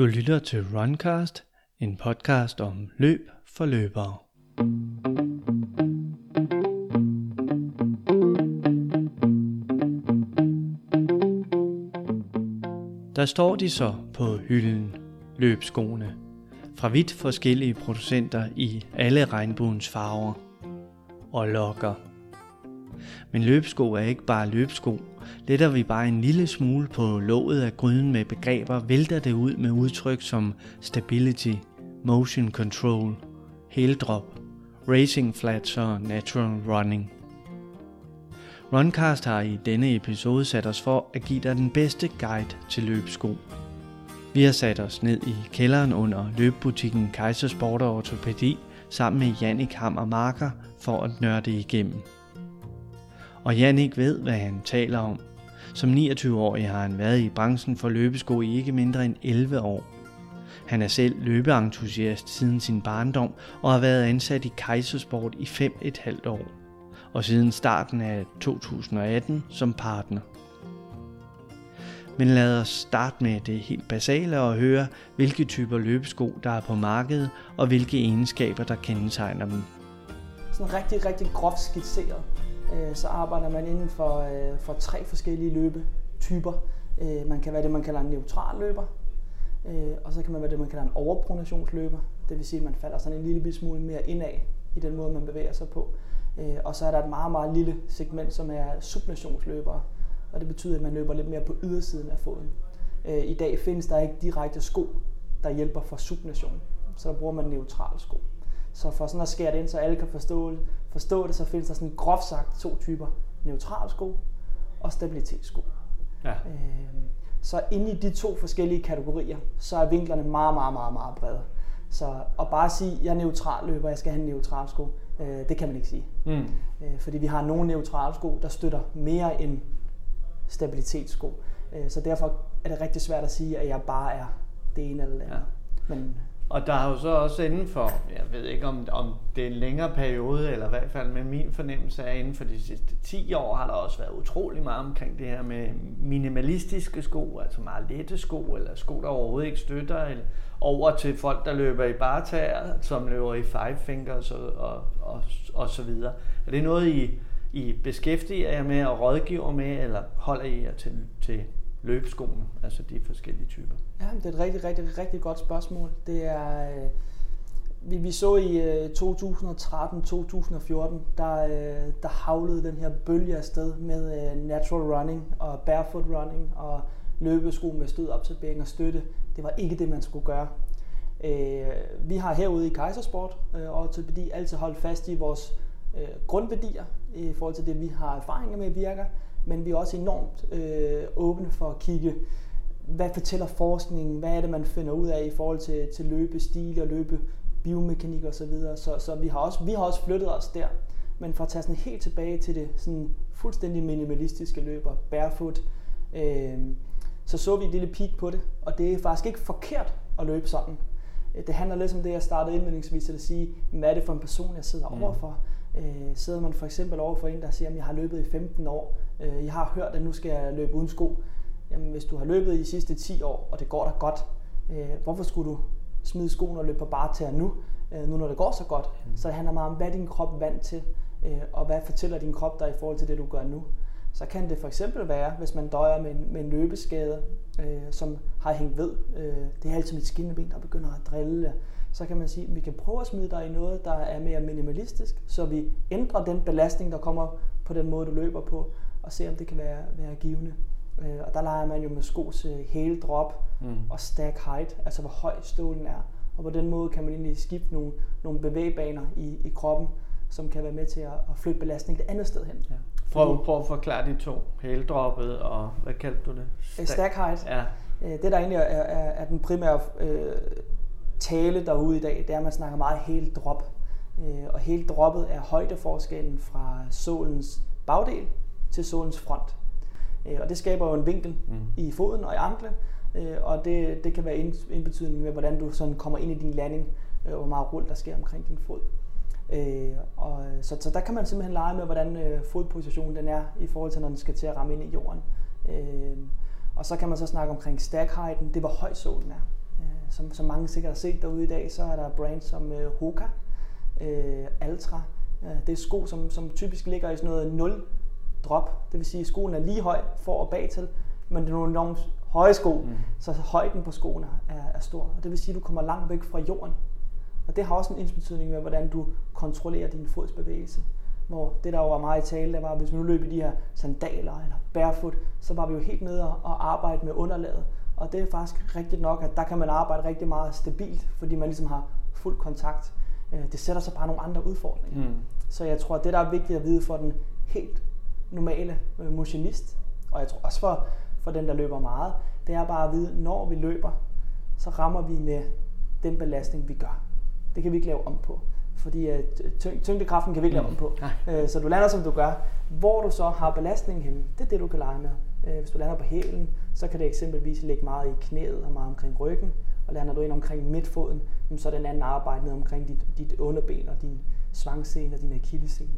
Du lytter til Runcast, en podcast om løb for løbere. Der står de så på hylden, løbskoene, fra vidt forskellige producenter i alle regnbuens farver og lokker. Men løbesko er ikke bare løbesko. Letter vi bare en lille smule på låget af gryden med begreber, vælter det ud med udtryk som stability, motion control, drop, racing flats og natural running. Runcast har i denne episode sat os for at give dig den bedste guide til løbesko. Vi har sat os ned i kælderen under løbebutikken Kaisersport og Ortopædi sammen med Jannik Hammer Marker for at nørde igennem. Og Jannik ved, hvad han taler om. Som 29-årig har han været i branchen for løbesko i ikke mindre end 11 år. Han er selv løbeentusiast siden sin barndom og har været ansat i Kaisersport i 5,5 år. Og siden starten af 2018 som partner. Men lad os starte med det helt basale og høre, hvilke typer løbesko der er på markedet, og hvilke egenskaber der kendetegner dem. Sådan rigtig, rigtig groft skitseret, øh, så arbejder man inden for, øh, for tre forskellige løbetyper. Øh, man kan være det, man kalder en neutral løber, øh, og så kan man være det, man kalder en overpronationsløber. Det vil sige, at man falder sådan en lille smule mere indad i den måde, man bevæger sig på. Øh, og så er der et meget, meget lille segment, som er subnationsløbere og det betyder, at man løber lidt mere på ydersiden af foden. Øh, I dag findes der ikke direkte sko, der hjælper for subnation, så der bruger man neutral sko. Så for sådan at skære det ind, så alle kan forstå, forstå det, så findes der sådan groft sagt to typer neutral sko og stabilitetssko. Ja. Øh, så inde i de to forskellige kategorier, så er vinklerne meget, meget, meget, meget brede. Så at bare sige, at jeg er neutral løber, jeg skal have en neutral sko, øh, det kan man ikke sige. Mm. Øh, fordi vi har nogle neutrale sko, der støtter mere end stabilitetssko. Øh, så derfor er det rigtig svært at sige, at jeg bare er det ene eller det andet. Ja. Men, og der har jo så også inden for, jeg ved ikke om, om det er en længere periode, eller i hvert fald med min fornemmelse er inden for de sidste 10 år, har der også været utrolig meget omkring det her med minimalistiske sko, altså meget lette sko, eller sko, der overhovedet ikke støtter, eller over til folk, der løber i bartager, som løber i five fingers og, og, og, og så videre. Er det noget, I i beskæftiger jer med og rådgiver med, eller holder I jer til, til løbeskoene, altså de forskellige typer? Ja, det er et rigtig, rigtig, rigtig godt spørgsmål. Det er, øh, vi, vi så i øh, 2013-2014, der, øh, der havlede den her bølge afsted med øh, natural running og barefoot running og løbesko med stødabsorbering og støtte. Det var ikke det, man skulle gøre. Øh, vi har herude i Kaisersport og til altid holdt fast i vores øh, grundværdier i forhold til det, vi har erfaringer med virker, men vi er også enormt øh, åbne for at kigge, hvad fortæller forskningen, hvad er det, man finder ud af i forhold til, til løbestil og løbe biomekanik og så videre. Så, så vi, har også, vi har også flyttet os der. Men for at tage sådan helt tilbage til det sådan fuldstændig minimalistiske løber, barefoot, øh, så så vi et lille peak på det, og det er faktisk ikke forkert at løbe sådan. Det handler lidt om det, jeg startede indledningsvis at sige, hvad er det for en person, jeg sidder mm. overfor? Øh, sidder man for eksempel over for en, der siger, at jeg har løbet i 15 år, øh, jeg har hørt, at nu skal jeg løbe uden sko. Jamen, hvis du har løbet i de sidste 10 år, og det går da godt, øh, hvorfor skulle du smide skoene og løbe på bare til nu, øh, nu når det går så godt? Mm. Så det handler meget om, hvad din krop vant til, øh, og hvad fortæller din krop dig i forhold til det, du gør nu. Så kan det for eksempel være, hvis man døjer med en, med en løbeskade, øh, som har hængt ved. Øh, det er altid mit skinneben, der begynder at drille så kan man sige, at vi kan prøve at smide dig i noget, der er mere minimalistisk, så vi ændrer den belastning, der kommer på den måde, du løber på, og se, om det kan være, være givende. Øh, og der leger man jo med skos hele drop mm. og stack height, altså hvor høj stålen er. Og på den måde kan man egentlig skifte nogle, nogle bevægbaner i, i kroppen, som kan være med til at, at flytte belastning det andet sted hen. Ja. Prøv, prøv at forklare de to. Hældroppet og hvad kaldte du det? Stack, stack height. Ja. Øh, det der egentlig er, er, er den primære øh, tale derude i dag, det er, at man snakker meget helt drop. Øh, og helt droppet er højdeforskellen fra sålens bagdel til sålens front. Øh, og det skaber jo en vinkel mm. i foden og i anklen, øh, og det, det kan være en betydning med, hvordan du sådan kommer ind i din landing, og hvor meget rull der sker omkring din fod. og, så, så der kan man simpelthen lege med, hvordan fodpositionen den er i forhold til, når den skal til at ramme ind i jorden. og så kan man så snakke omkring stack heighten, det er hvor høj sålen er. som, som mange sikkert har set derude i dag, så er der brands som øh, Hoka, øh, Altra. Øh, det er sko, som, som typisk ligger i sådan noget 0 drop. Det vil sige, at skoen er lige høj for og bag til, men det er nogle enormt høje sko, mm. så højden på skoene er, er stor. Og det vil sige, at du kommer langt væk fra jorden. Og det har også en indbetydning med, hvordan du kontrollerer din fodsbevægelse. Hvor det, der jo var meget i tale, det var, at hvis vi nu løb i de her sandaler eller barefoot, så var vi jo helt nede og arbejde med underlaget. Og det er faktisk rigtigt nok, at der kan man arbejde rigtig meget stabilt, fordi man ligesom har fuld kontakt. Øh, det sætter sig bare nogle andre udfordringer. Mm. Så jeg tror, at det, der er vigtigt at vide for den helt normale øh, motionist, og jeg tror også for, for den, der løber meget, det er bare at vide, når vi løber, så rammer vi med den belastning, vi gør. Det kan vi ikke lave om på. Fordi uh, tyngdekraften kan vi ikke lave om på. Mm. Uh, så du lander, som du gør. Hvor du så har belastningen henne, det er det, du kan lege med. Uh, hvis du lander på hælen, så kan det eksempelvis ligge meget i knæet og meget omkring ryggen. Og lander du ind omkring midtfoden, så er den anden arbejde ned omkring dit, dit underben og din svangscene og din akillescene.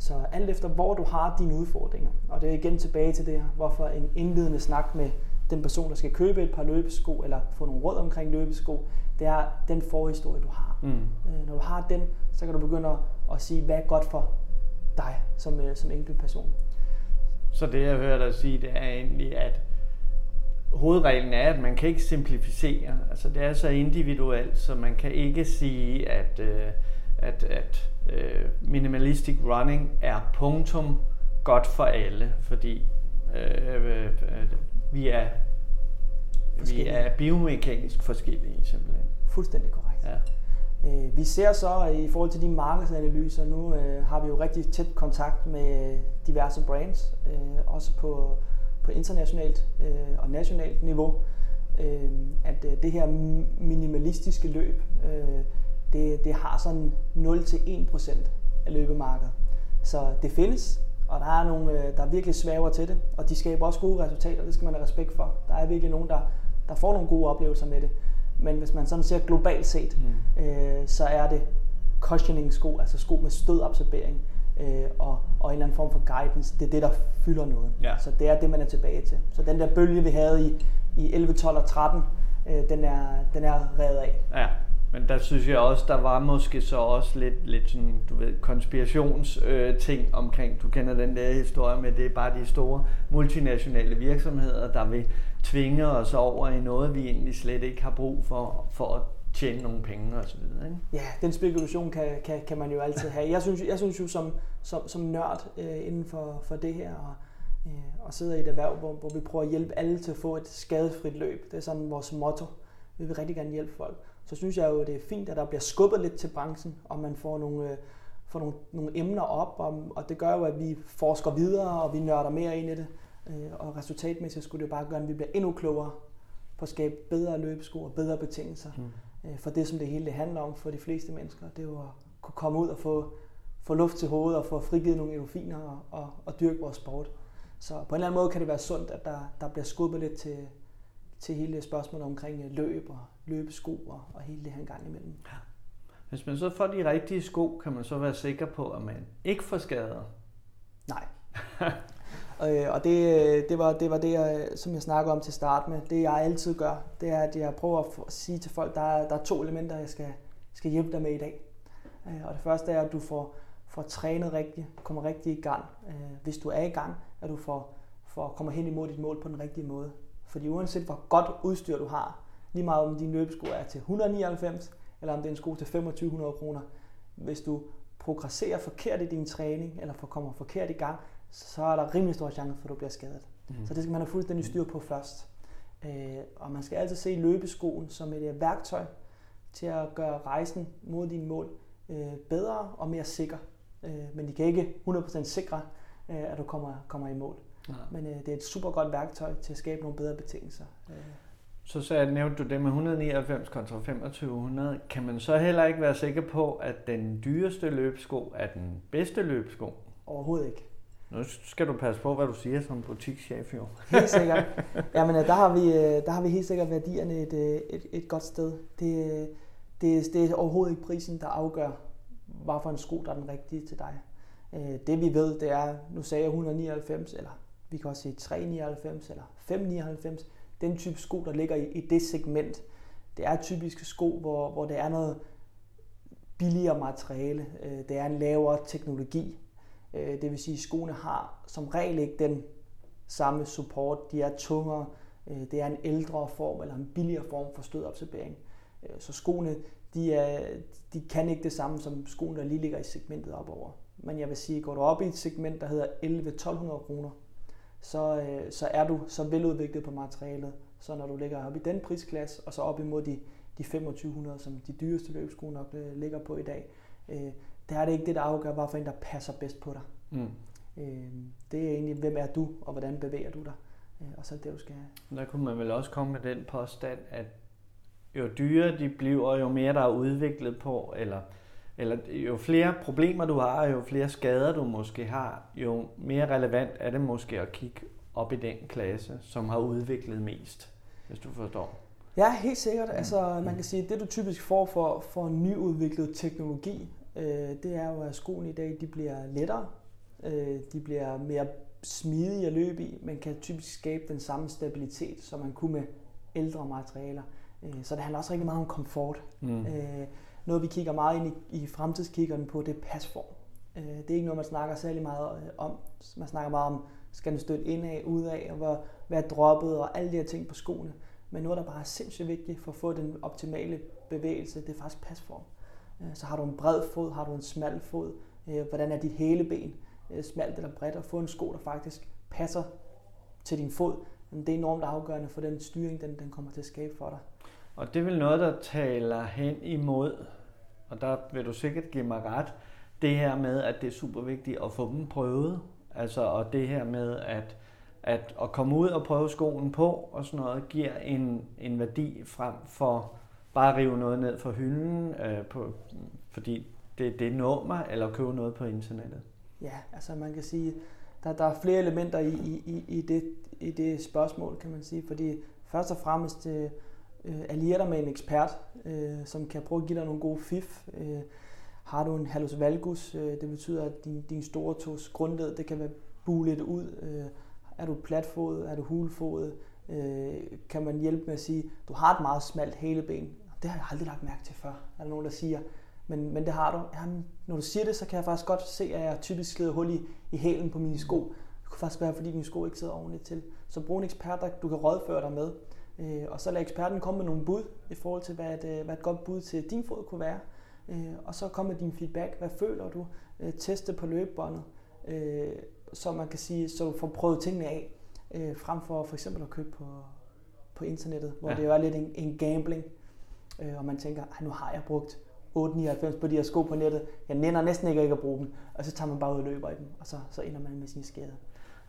Så alt efter, hvor du har dine udfordringer, og det er igen tilbage til det her, hvorfor en indledende snak med den person, der skal købe et par løbesko, eller få nogle råd omkring løbesko, det er den forhistorie, du har. Mm. Øh, når du har den, så kan du begynde at, at sige, hvad er godt for dig som, øh, som enkelt person. Så det, jeg hører dig sige, det er egentlig, at hovedreglen er, at man kan ikke simplificere. Altså det er så individuelt, så man kan ikke sige, at, øh, at, at øh, minimalistic running er punktum godt for alle, fordi øh, øh, øh vi er vi er biomekanisk forskellige simpelthen. Fuldstændig korrekt. Ja. Øh, vi ser så i forhold til de markedsanalyser, nu øh, har vi jo rigtig tæt kontakt med diverse brands, øh, også på, på internationalt øh, og nationalt niveau, øh, at øh, det her minimalistiske løb, øh, det, det har sådan 0-1% af løbemarkedet. Så det findes, og der er nogle, øh, der virkelig svæver til det, og de skaber også gode resultater, det skal man have respekt for. Der er virkelig nogen, der, der får nogle gode oplevelser med det. Men hvis man sådan ser globalt set, mm. øh, så er det cushioning sko, altså sko med stødabsorbering øh, og, og en eller anden form for guidance, det er det, der fylder noget. Ja. Så det er det, man er tilbage til. Så den der bølge, vi havde i, i 11, 12 og 13, øh, den, er, den er revet af. Ja. Men der synes jeg også, der var måske så også lidt, lidt sådan, du ved, konspirationsting øh, ting omkring, du kender den der historie med, det er bare de store multinationale virksomheder, der vil tvinge os over i noget, vi egentlig slet ikke har brug for, for at tjene nogle penge og så videre. Ikke? Ja, den spekulation kan, kan, kan man jo altid have. Jeg synes, jeg synes jo som, som, som nørd øh, inden for, for det her, og, øh, og sidder i et erhverv, hvor, hvor vi prøver at hjælpe alle til at få et skadefrit løb. Det er sådan vores motto. Vi vil rigtig gerne hjælpe folk så synes jeg jo, det er fint, at der bliver skubbet lidt til branchen, og man får nogle, øh, får nogle, nogle emner op, og, og det gør jo, at vi forsker videre, og vi nørder mere ind i det. Øh, og resultatmæssigt skulle det bare gøre, at vi bliver endnu klogere på at skabe bedre løbesko og bedre betingelser mm. Øh, for det, som det hele det handler om for de fleste mennesker. Det er jo at kunne komme ud og få, få luft til hovedet og få frigivet nogle endorfiner og, og, og dyrke vores sport. Så på en eller anden måde kan det være sundt, at der, der bliver skubbet lidt til, til hele spørgsmålet omkring løb og løbesko og, og hele det her gang imellem. Ja. Hvis man så får de rigtige sko, kan man så være sikker på, at man ikke får skader? Nej. øh, og det, det, var, det var det, jeg, som jeg snakker om til start med. Det jeg altid gør, det er, at jeg prøver at sige til folk, der er, der er to elementer, jeg skal, skal hjælpe dig med i dag. Øh, og det første er, at du får, får trænet rigtigt, kommer rigtig i gang. Øh, hvis du er i gang, at du får, får kommer hen imod dit mål på den rigtige måde. Fordi uanset hvor godt udstyr du har, lige meget om din løbesko er til 199, eller om det er en sko til 2500 kroner. Hvis du progresserer forkert i din træning, eller kommer forkert i gang, så er der rimelig stor chance for, at du bliver skadet. Mm. Så det skal man have fuldstændig styr på først. Øh, og man skal altid se løbeskoen som et øh, værktøj til at gøre rejsen mod dine mål øh, bedre og mere sikker. men de kan ikke 100% sikre, at du kommer, kommer i mål. Ja. Men det er et super godt værktøj til at skabe nogle bedre betingelser. Så sagde, nævnte du det med 199 kontra 2500. Kan man så heller ikke være sikker på, at den dyreste løbsko er den bedste løbsko? Overhovedet ikke. Nu skal du passe på, hvad du siger som butikschef jo. Helt sikkert. Jamen, øh, der har vi, øh, der har vi helt sikkert værdierne et, øh, et, et godt sted. Det, det, det er overhovedet ikke prisen, der afgør, hvad for en sko, der er den rigtige til dig. Det vi ved, det er, nu sagde jeg 199, eller vi kan også sige 399 eller 599 den type sko, der ligger i, i det segment, det er typiske sko, hvor, hvor det er noget billigere materiale. Øh, det er en lavere teknologi. Øh, det vil sige, at skoene har som regel ikke den samme support. De er tungere. Øh, det er en ældre form eller en billigere form for stødabsorbering. Øh, så skoene de, er, de kan ikke det samme som skoene, der lige ligger i segmentet op over. Men jeg vil sige, går du op i et segment, der hedder 11-1200 kroner, så, så er du så veludviklet på materialet, så når du ligger op i den prisklasse, og så op imod de, de 2500, som de dyreste løbsko nok øh, ligger på i dag, øh, der er det ikke det, der afgør, hvorfor en, der passer bedst på dig. Mm. Øh, det er egentlig, hvem er du, og hvordan bevæger du dig, øh, og så er det, du skal have. Der kunne man vel også komme med den påstand, at jo dyrere de bliver, jo mere der er udviklet på, eller, eller jo flere problemer du har, jo flere skader du måske har, jo mere relevant er det måske at kigge op i den klasse, som har udviklet mest, hvis du forstår. Ja, helt sikkert. Altså, man kan sige, at det du typisk får for, for nyudviklet teknologi, øh, det er jo, at skoene i dag de bliver lettere, øh, de bliver mere smidige at løbe i, men kan typisk skabe den samme stabilitet, som man kunne med ældre materialer. Øh, så det handler også rigtig meget om komfort. Mm. Øh, noget vi kigger meget ind i, i fremtidskiggeren på, det er pasform. Øh, det er ikke noget, man snakker særlig meget øh, om. Man snakker meget om, skal den støtte indad, udad, og hvor, er droppet, og alle de her ting på skoene. Men noget, der bare er sindssygt vigtigt for at få den optimale bevægelse, det er faktisk pasform. Øh, så har du en bred fod, har du en smal fod, øh, hvordan er dit hele ben, smalt eller bredt, og få en sko, der faktisk passer til din fod, det er enormt afgørende for den styring, den, den kommer til at skabe for dig. Og det er vel noget, der taler hen imod, og der vil du sikkert give mig ret, det her med, at det er super vigtigt at få dem prøvet. Altså, og det her med, at at, at komme ud og prøve skoen på og sådan noget, giver en, en værdi frem for bare at rive noget ned fra hylden, øh, på, fordi det, det når mig, eller købe noget på internettet. Ja, altså man kan sige, der, der er flere elementer i, i, i, det, i det spørgsmål, kan man sige, fordi først og fremmest øh, Øh, allierer dig med en ekspert, øh, som kan prøve at give dig nogle gode fif. Øh, har du en hallus valgus, øh, det betyder, at din, din store tos grundled, det kan være bulet ud, øh, er du platfodet? Er du hulfod? Øh, kan man hjælpe med at sige, du har et meget smalt haleben. Det har jeg aldrig lagt mærke til før, er der nogen, der siger. Men, men det har du. Jamen, når du siger det, så kan jeg faktisk godt se, at jeg typisk slider hul i, i hælen på mine sko. Det kunne faktisk være, fordi mine sko ikke sidder ordentligt til. Så brug en ekspert, der du kan rådføre dig med. Øh, og så lad eksperten komme med nogle bud i forhold til, hvad et, øh, hvad et godt bud til din fod kunne være. Øh, og så komme med din feedback. Hvad føler du? Øh, teste på løbebåndet. Øh, så man kan sige, så du får prøvet tingene af, øh, frem for for eksempel at købe på, på internettet, hvor ja. det jo er lidt en, en gambling, øh, og man tænker, nu har jeg brugt 8,99 på de her sko på nettet, jeg nænder næsten ikke, ikke at bruge dem, og så tager man bare ud og løber i dem, og så, så ender man med sin skade.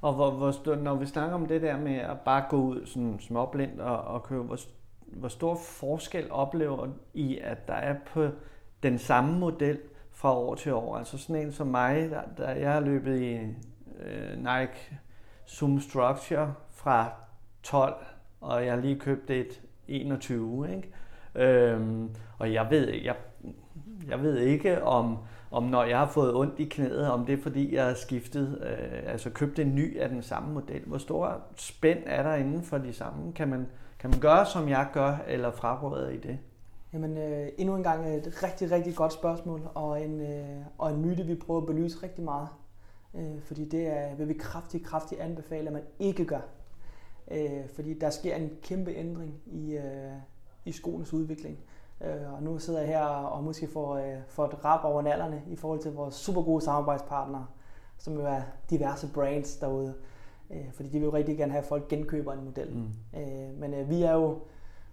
Og hvor, hvor, når vi snakker om det der med at bare gå ud sådan småblind og, og købe, hvor, hvor stor forskel oplever I, at der er på den samme model fra år til år? Altså sådan en som mig, der, der jeg har løbet i øh, Nike Zoom Structure fra 12, og jeg har lige købt et 21, ikke? Øhm, og jeg ved, jeg, jeg ved ikke, om, om når jeg har fået ondt i knæet, om det er fordi, jeg har skiftet, øh, altså købt en ny af den samme model. Hvor stor spænd er der inden for de samme? Kan man, kan man gøre, som jeg gør, eller fraråder i det? Jamen, øh, endnu en gang øh, et rigtig, rigtig godt spørgsmål, og en, øh, og en myte, vi prøver at belyse rigtig meget. Øh, fordi det er, vil vi kraftigt, kraftigt anbefale, at man ikke gør. Øh, fordi der sker en kæmpe ændring i, øh, i skoens udvikling. Øh, og nu sidder jeg her og måske får, øh, får et rap over nallerne i forhold til vores super gode samarbejdspartnere, som jo er diverse brands derude. Øh, fordi de vil jo rigtig gerne have, at folk genkøber en model. Mm. Øh, men øh, vi er jo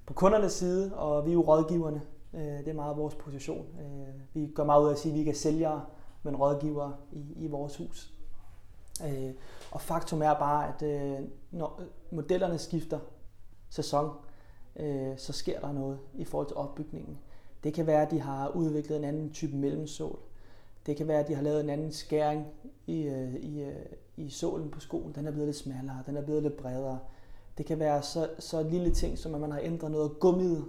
på kundernes side, og vi er jo rådgiverne. Øh, det er meget vores position. Øh, vi går meget ud af at sige, at vi kan sælge men rådgiver i, i vores hus. Øh, og faktum er bare, at øh, når modellerne skifter sæson, øh, så sker der noget i forhold til opbygningen. Det kan være, at de har udviklet en anden type mellemsål. Det kan være, at de har lavet en anden skæring i, øh, i, øh, i sålen på skoen. Den er blevet lidt smallere, den er blevet lidt bredere. Det kan være så, så lille ting, som at man har ændret noget gummiet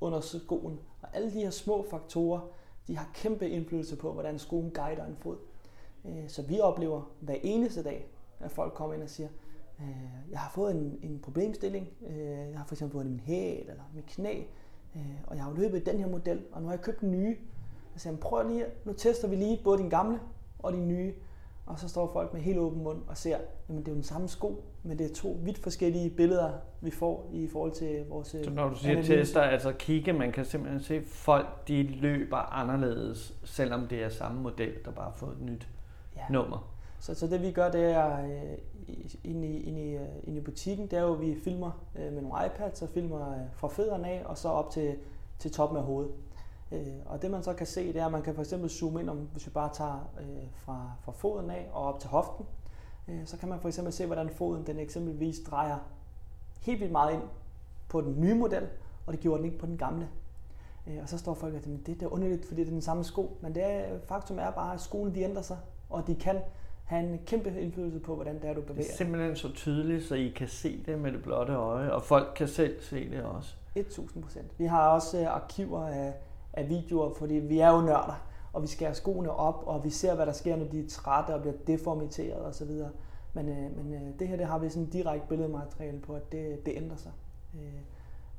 under skoen. Og alle de her små faktorer, de har kæmpe indflydelse på, hvordan skoen guider en fod. Øh, så vi oplever hver eneste dag, at folk kommer ind og siger, jeg har fået en, en problemstilling, øh, jeg har for eksempel fået min hæl eller mit knæ, Øh, og jeg har jo løbet i den her model, og nu har jeg købt den nye. Jeg siger, prøv lige, nu tester vi lige både din gamle og din nye. Og så står folk med helt åben mund og ser, jamen det er jo den samme sko, men det er to vidt forskellige billeder, vi får i forhold til vores Så når du siger analyse. tester, altså kigge, man kan simpelthen se, folk de løber anderledes, selvom det er samme model, der bare har fået et nyt ja. nummer. Så, så det vi gør, det er øh, inde, i, inde, i, øh, inde i butikken, det er jo, at vi filmer øh, med nogle iPads og filmer øh, fra fødderne af, og så op til, til toppen af hovedet. Øh, og det man så kan se, det er, at man kan for eksempel zoome ind, om, hvis vi bare tager øh, fra, fra foden af og op til hoften, øh, så kan man for eksempel se, hvordan foden den eksempelvis drejer helt vildt meget ind på den nye model, og det gjorde den ikke på den gamle. Øh, og så står folk og siger, det, det er underligt, fordi det er den samme sko. Men det er, faktum er bare, at skoene de ændrer sig, og de kan have en kæmpe indflydelse på, hvordan det er, du bevæger Det er simpelthen så tydeligt, så I kan se det med det blotte øje, og folk kan selv se det også. 1000 procent. Vi har også øh, arkiver af, af videoer, fordi vi er jo nørder, og vi skærer skoene op, og vi ser, hvad der sker, når de er trætte og bliver deformiteret osv. Men, øh, men øh, det her, det har vi sådan direkte billedmateriale på, at det, det ændrer sig. Øh,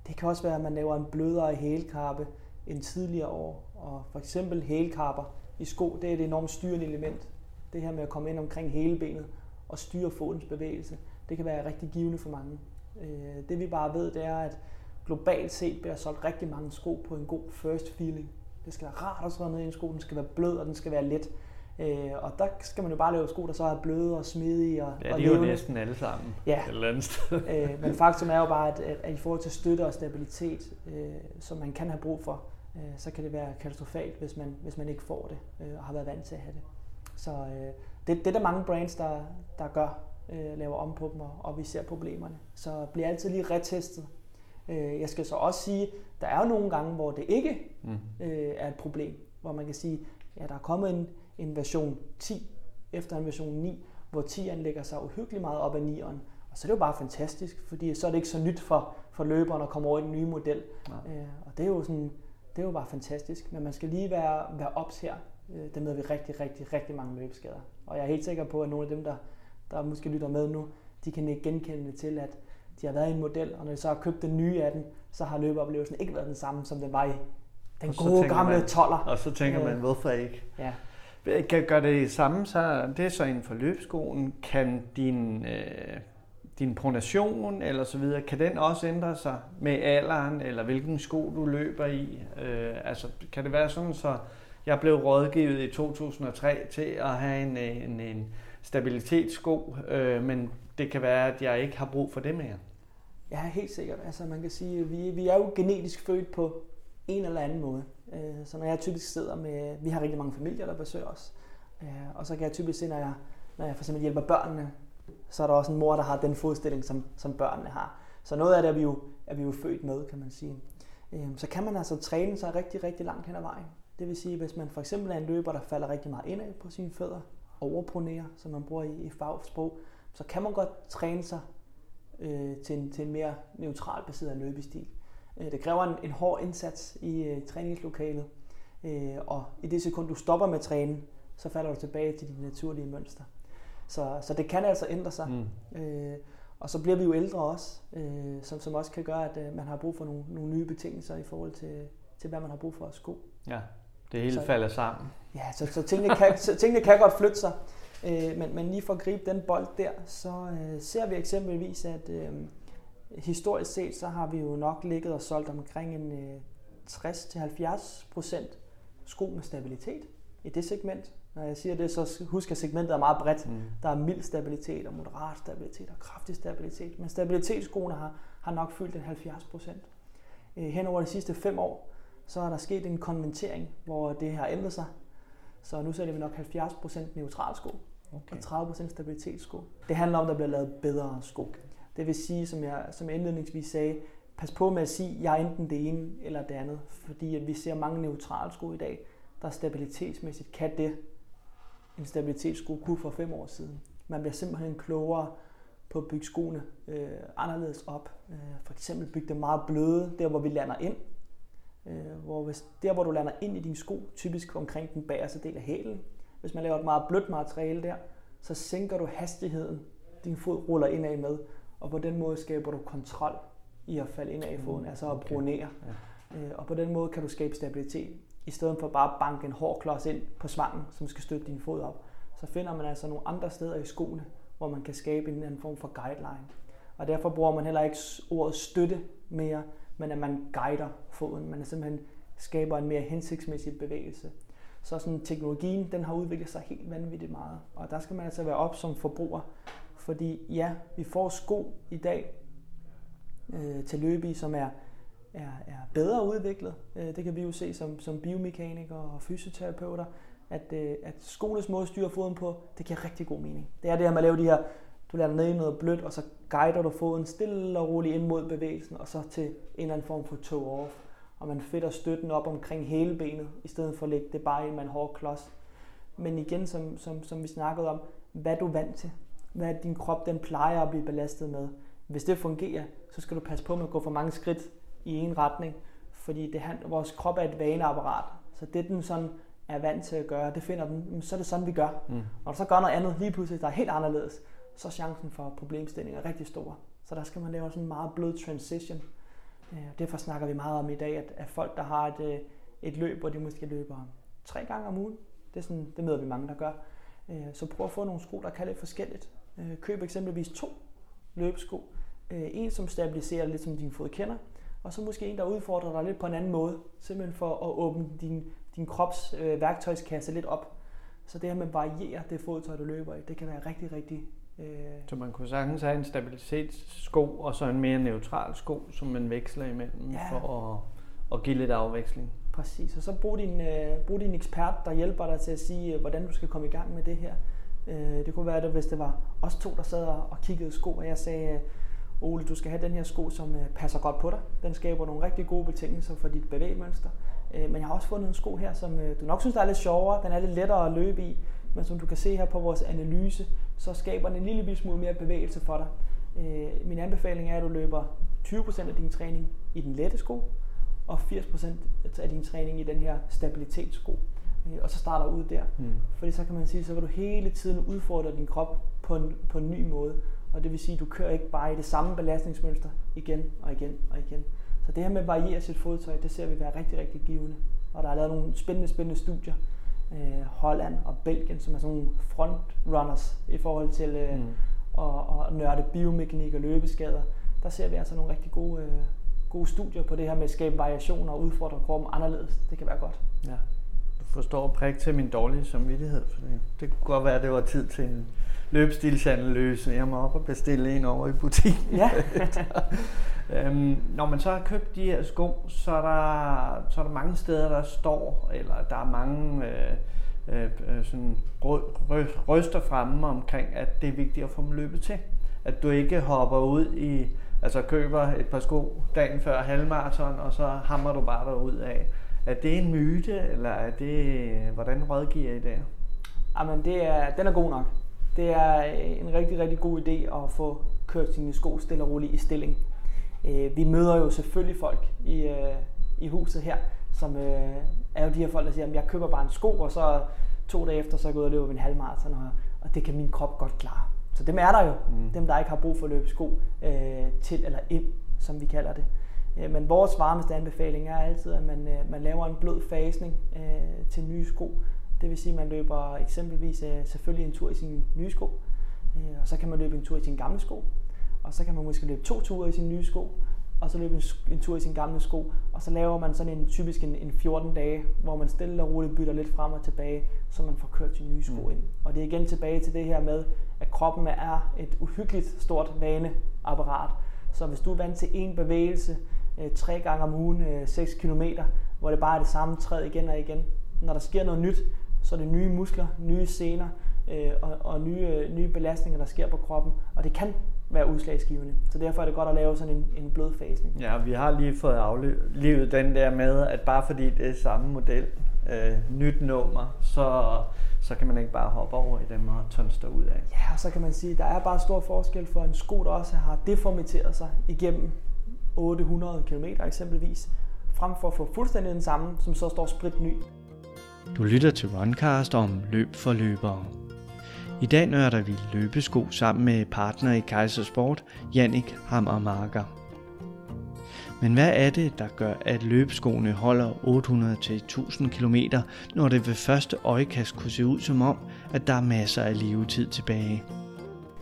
det kan også være, at man laver en blødere hælkappe end tidligere år, og for eksempel hælkapper i sko, det er et enormt styrende element. Det her med at komme ind omkring hele benet og styre fodens bevægelse, det kan være rigtig givende for mange. Øh, det vi bare ved, det er, at globalt set bliver solgt rigtig mange sko på en god first feeling. Det skal være rart at træde ned i en sko, den skal være blød, og den skal være let. Øh, og der skal man jo bare lave sko, der så er bløde og smidige og Ja, og de er jo næsten alle sammen ja. et eller andet sted. øh, men faktum er jo bare, at, at, at i forhold til støtte og stabilitet, øh, som man kan have brug for, øh, så kan det være katastrofalt, hvis man, hvis man ikke får det øh, og har været vant til at have det. Så øh, det, det er der mange brands, der, der gør, øh, laver om på dem, og, og vi ser problemerne. Så bliver altid lige retestet Øh, jeg skal så også sige, der er jo nogle gange, hvor det ikke mm. øh, er et problem, hvor man kan sige, ja, der er kommet en, en version 10 efter en version 9, hvor 10'eren lægger sig uhyggeligt meget op ad 9'eren. Og så er det jo bare fantastisk, fordi så er det ikke så nyt for, for løberen at komme over i den nye model. Ja. Øh, og det er jo sådan, det er jo bare fantastisk. Men man skal lige være, være ops her. Øh, det møder vi rigtig, rigtig, rigtig mange løbeskader. Og jeg er helt sikker på, at nogle af dem, der, der måske lytter med nu, de kan ikke genkende til, at de har været i en model, og når de så har købt den nye af den, så har løbeoplevelsen ikke været den samme, som den var i den gode gamle man, toller. Og så tænker man, hvorfor ikke? Ja. Kan gøre det samme, så det er så inden for løbskoen. Kan din, øh, din pronation eller så videre, kan den også ændre sig med alderen, eller hvilken sko du løber i? Øh, altså, kan det være sådan, så jeg blev rådgivet i 2003 til at have en, øh, en, en stabilitetssko, øh, men det kan være, at jeg ikke har brug for det mere. Ja, helt sikkert. Altså man kan sige, at vi, vi er jo genetisk født på en eller anden måde. Øh, så når jeg typisk sidder med, vi har rigtig mange familier, der besøger os, øh, og så kan jeg typisk se, når jeg, når jeg for eksempel hjælper børnene, så er der også en mor, der har den fodstilling, som, som børnene har. Så noget af det er vi jo, er vi jo født med, kan man sige. Så kan man altså træne sig rigtig, rigtig langt hen ad vejen. Det vil sige, hvis man for eksempel er en løber, der falder rigtig meget indad på sine fødder, overpronerer, som man bruger i, i fagsprog, så kan man godt træne sig øh, til, en, til en mere neutral baseret løbestil. Øh, det kræver en, en hård indsats i øh, træningslokalet, øh, og i det sekund, du stopper med at træne, så falder du tilbage til dit naturlige mønster. Så, så det kan altså ændre sig. Mm. Øh, og så bliver vi jo ældre også, øh, som, som også kan gøre, at øh, man har brug for nogle, nogle nye betingelser i forhold til, til, hvad man har brug for at sko. Ja, det hele så, falder sammen. Ja, så, så, tingene, kan, så tingene kan godt flytte sig. Øh, men, men lige for at gribe den bold der, så øh, ser vi eksempelvis, at øh, historisk set, så har vi jo nok ligget og solgt omkring en øh, 60-70% sko med stabilitet i det segment. Når jeg siger det, så husk at segmentet er meget bredt. Mm. Der er mild stabilitet og moderat stabilitet og kraftig stabilitet. Men stabilitetsskoene har, har nok fyldt en 70% Øh, hen over de sidste fem år, så er der sket en konvertering, hvor det har ændret sig. Så nu sælger vi nok 70% neutral sko okay. og 30% stabilitetssko. Det handler om, at der bliver lavet bedre sko. Det vil sige, som jeg, som jeg indledningsvis sagde, pas på med at sige, at jeg er enten det ene eller det andet. Fordi at vi ser mange neutrale sko i dag, der stabilitetsmæssigt kan det, en stabilitetssko kunne for fem år siden. Man bliver simpelthen klogere på at bygge skoene øh, anderledes op. Øh, for eksempel bygge dem meget bløde, der hvor vi lander ind. Øh, hvor hvis, der hvor du lander ind i din sko, typisk omkring den bagerste del af hælen, hvis man laver et meget blødt materiale der, så sænker du hastigheden, din fod ruller indad med, og på den måde skaber du kontrol i at falde indad i foden, mm, altså at okay. pronere. Øh, og på den måde kan du skabe stabilitet, i stedet for bare at banke en hård klods ind på svangen, som skal støtte din fod op. Så finder man altså nogle andre steder i skoene, hvor man kan skabe en anden form for guideline. Og derfor bruger man heller ikke ordet støtte mere, men at man guider foden. Man simpelthen skaber en mere hensigtsmæssig bevægelse. Så sådan, teknologien den har udviklet sig helt vanvittigt meget. Og der skal man altså være op som forbruger. Fordi ja, vi får sko i dag øh, til løbe i, som er, er, er bedre udviklet. Øh, det kan vi jo se som, som biomekanikere og fysioterapeuter, at, øh, at skoles måde at styre foden på, det giver rigtig god mening. Det er det her med at lave de her, du lader ned i noget blødt, og så guider du foden stille og roligt ind mod bevægelsen, og så til en eller anden form for toe-off og man fedter støtten op omkring hele benet, i stedet for at lægge det bare ind med en hård klods. Men igen, som, som, som vi snakkede om, hvad er du vant til? Hvad er din krop, den plejer at blive belastet med? Hvis det fungerer, så skal du passe på med at gå for mange skridt i en retning, fordi det, vores krop er et vaneapparat. Så det, den sådan er vant til at gøre, det finder den, så er det sådan, vi gør. Mm. Du så gør noget andet lige pludselig, der er helt anderledes, så er chancen for problemstillinger rigtig stor. Så der skal man lave sådan en meget blød transition øh, derfor snakker vi meget om i dag, at, at folk, der har et, øh, et løb, hvor de måske løber tre gange om ugen, det, er sådan, det møder vi mange, der gør. Øh, så prøv at få nogle sko, der kan lidt forskelligt. Køb eksempelvis to løbesko. En, som stabiliserer lidt, som din fod kender, og så måske en, der udfordrer dig lidt på en anden måde, simpelthen for at åbne din, din krops værktøjskasse lidt op. Så det her med at variere det fodtøj, du løber i, det kan være rigtig, rigtig Øh. Så man kunne sagtens have en stabilitetssko og så en mere neutral sko, som man veksler imellem ja. for at, at give lidt afveksling. Præcis, og så brug din, øh, brug din ekspert, der hjælper dig til at sige, øh, hvordan du skal komme i gang med det her. Øh, det kunne være, at hvis det var os to, der sad og kiggede sko, og jeg sagde, Ole, du skal have den her sko, som øh, passer godt på dig. Den skaber nogle rigtig gode betingelser for dit bevægmønster. Øh, men jeg har også fundet en sko her, som øh, du nok synes, der er lidt sjovere. Den er lidt lettere at løbe i, men som du kan se her på vores analyse, så skaber den en lille smule mere bevægelse for dig. Øh, min anbefaling er, at du løber 20% af din træning i den lette sko, og 80% af din træning i den her stabilitetssko. Øh, og så starter ud der. Mm. Fordi så kan man sige, så vil du hele tiden udfordre din krop på en, på en ny måde. Og det vil sige, at du kører ikke bare i det samme belastningsmønster igen og igen og igen. Så det her med at variere sit fodtøj, det ser vi være rigtig, rigtig givende. Og der er lavet nogle spændende, spændende studier, øh, Holland og Belgien, som er sådan nogle frontrunners i forhold til øh, mm. at, at nørde biomekanik og løbeskader. Der ser vi altså nogle rigtig gode, øh, gode studier på det her med at skabe variationer og udfordre kroppen anderledes. Det kan være godt. Ja. Du forstår prik til min dårlige samvittighed, for det, det kunne godt være, at det var tid til en løbestilsanalyse. Jeg må op og bestille en over i butikken. Ja. øhm, når man så har købt de her sko, så er der, så er der mange steder, der står, eller der er mange øh, øh, øh sådan rø, rø, røster fremme omkring, at det er vigtigt at få dem løbet til. At du ikke hopper ud i, altså køber et par sko dagen før halvmarathon, og så hammer du bare derud af. Er det en myte, eller er det, hvordan rådgiver I det? Jamen, det er, den er god nok. Det er en rigtig, rigtig god idé at få kørt sine sko stille og roligt i stilling. Øh, vi møder jo selvfølgelig folk i, øh, i huset her, som øh, er jo de her folk, der siger, at jeg køber bare en sko, og så to dage efter, så går jeg ud og løber en halvmarathon, og, og det kan min krop godt klare. Så dem er der jo, mm. dem der ikke har brug for at løbe sko øh, til eller ind, som vi kalder det. Men vores varmeste anbefaling er altid, at man, man laver en blød fasning øh, til nye sko, det vil sige, at man løber eksempelvis øh, selvfølgelig en tur i sin nye sko, øh, og så kan man løbe en tur i sin gamle sko, og så kan man måske løbe to ture i sin nye sko, og så løbe en, en tur i sin gamle sko, og så laver man sådan en typisk en, en 14 dage, hvor man stille og roligt bytter lidt frem og tilbage, så man får kørt sin nye sko mm. ind. Og det er igen tilbage til det her med, at kroppen er et uhyggeligt stort vaneapparat. Så hvis du er vant til en bevægelse øh, tre gange om ugen, øh, 6 km, hvor det bare er det samme træd igen og igen, når der sker noget nyt, så er det nye muskler, nye sener øh, og, og nye, øh, nye belastninger, der sker på kroppen. Og det kan være udslagsgivende. Så derfor er det godt at lave sådan en, en blød fasning. Ja, vi har lige fået aflivet den der med, at bare fordi det er samme model, øh, nyt nummer, så, så kan man ikke bare hoppe over i den og tønster ud af. Ja, og så kan man sige, at der er bare stor forskel for en sko, der også har deformiteret sig igennem 800 km eksempelvis, frem for at få fuldstændig den samme, som så står sprit ny. Du lytter til Runcast om løb for løbere. I dag nørder vi løbesko sammen med partner i Kaiser Sport, Jannik Hammermarker. Men hvad er det, der gør, at løbeskoene holder 800-1000 km, når det ved første øjekast kunne se ud som om, at der er masser af levetid tilbage?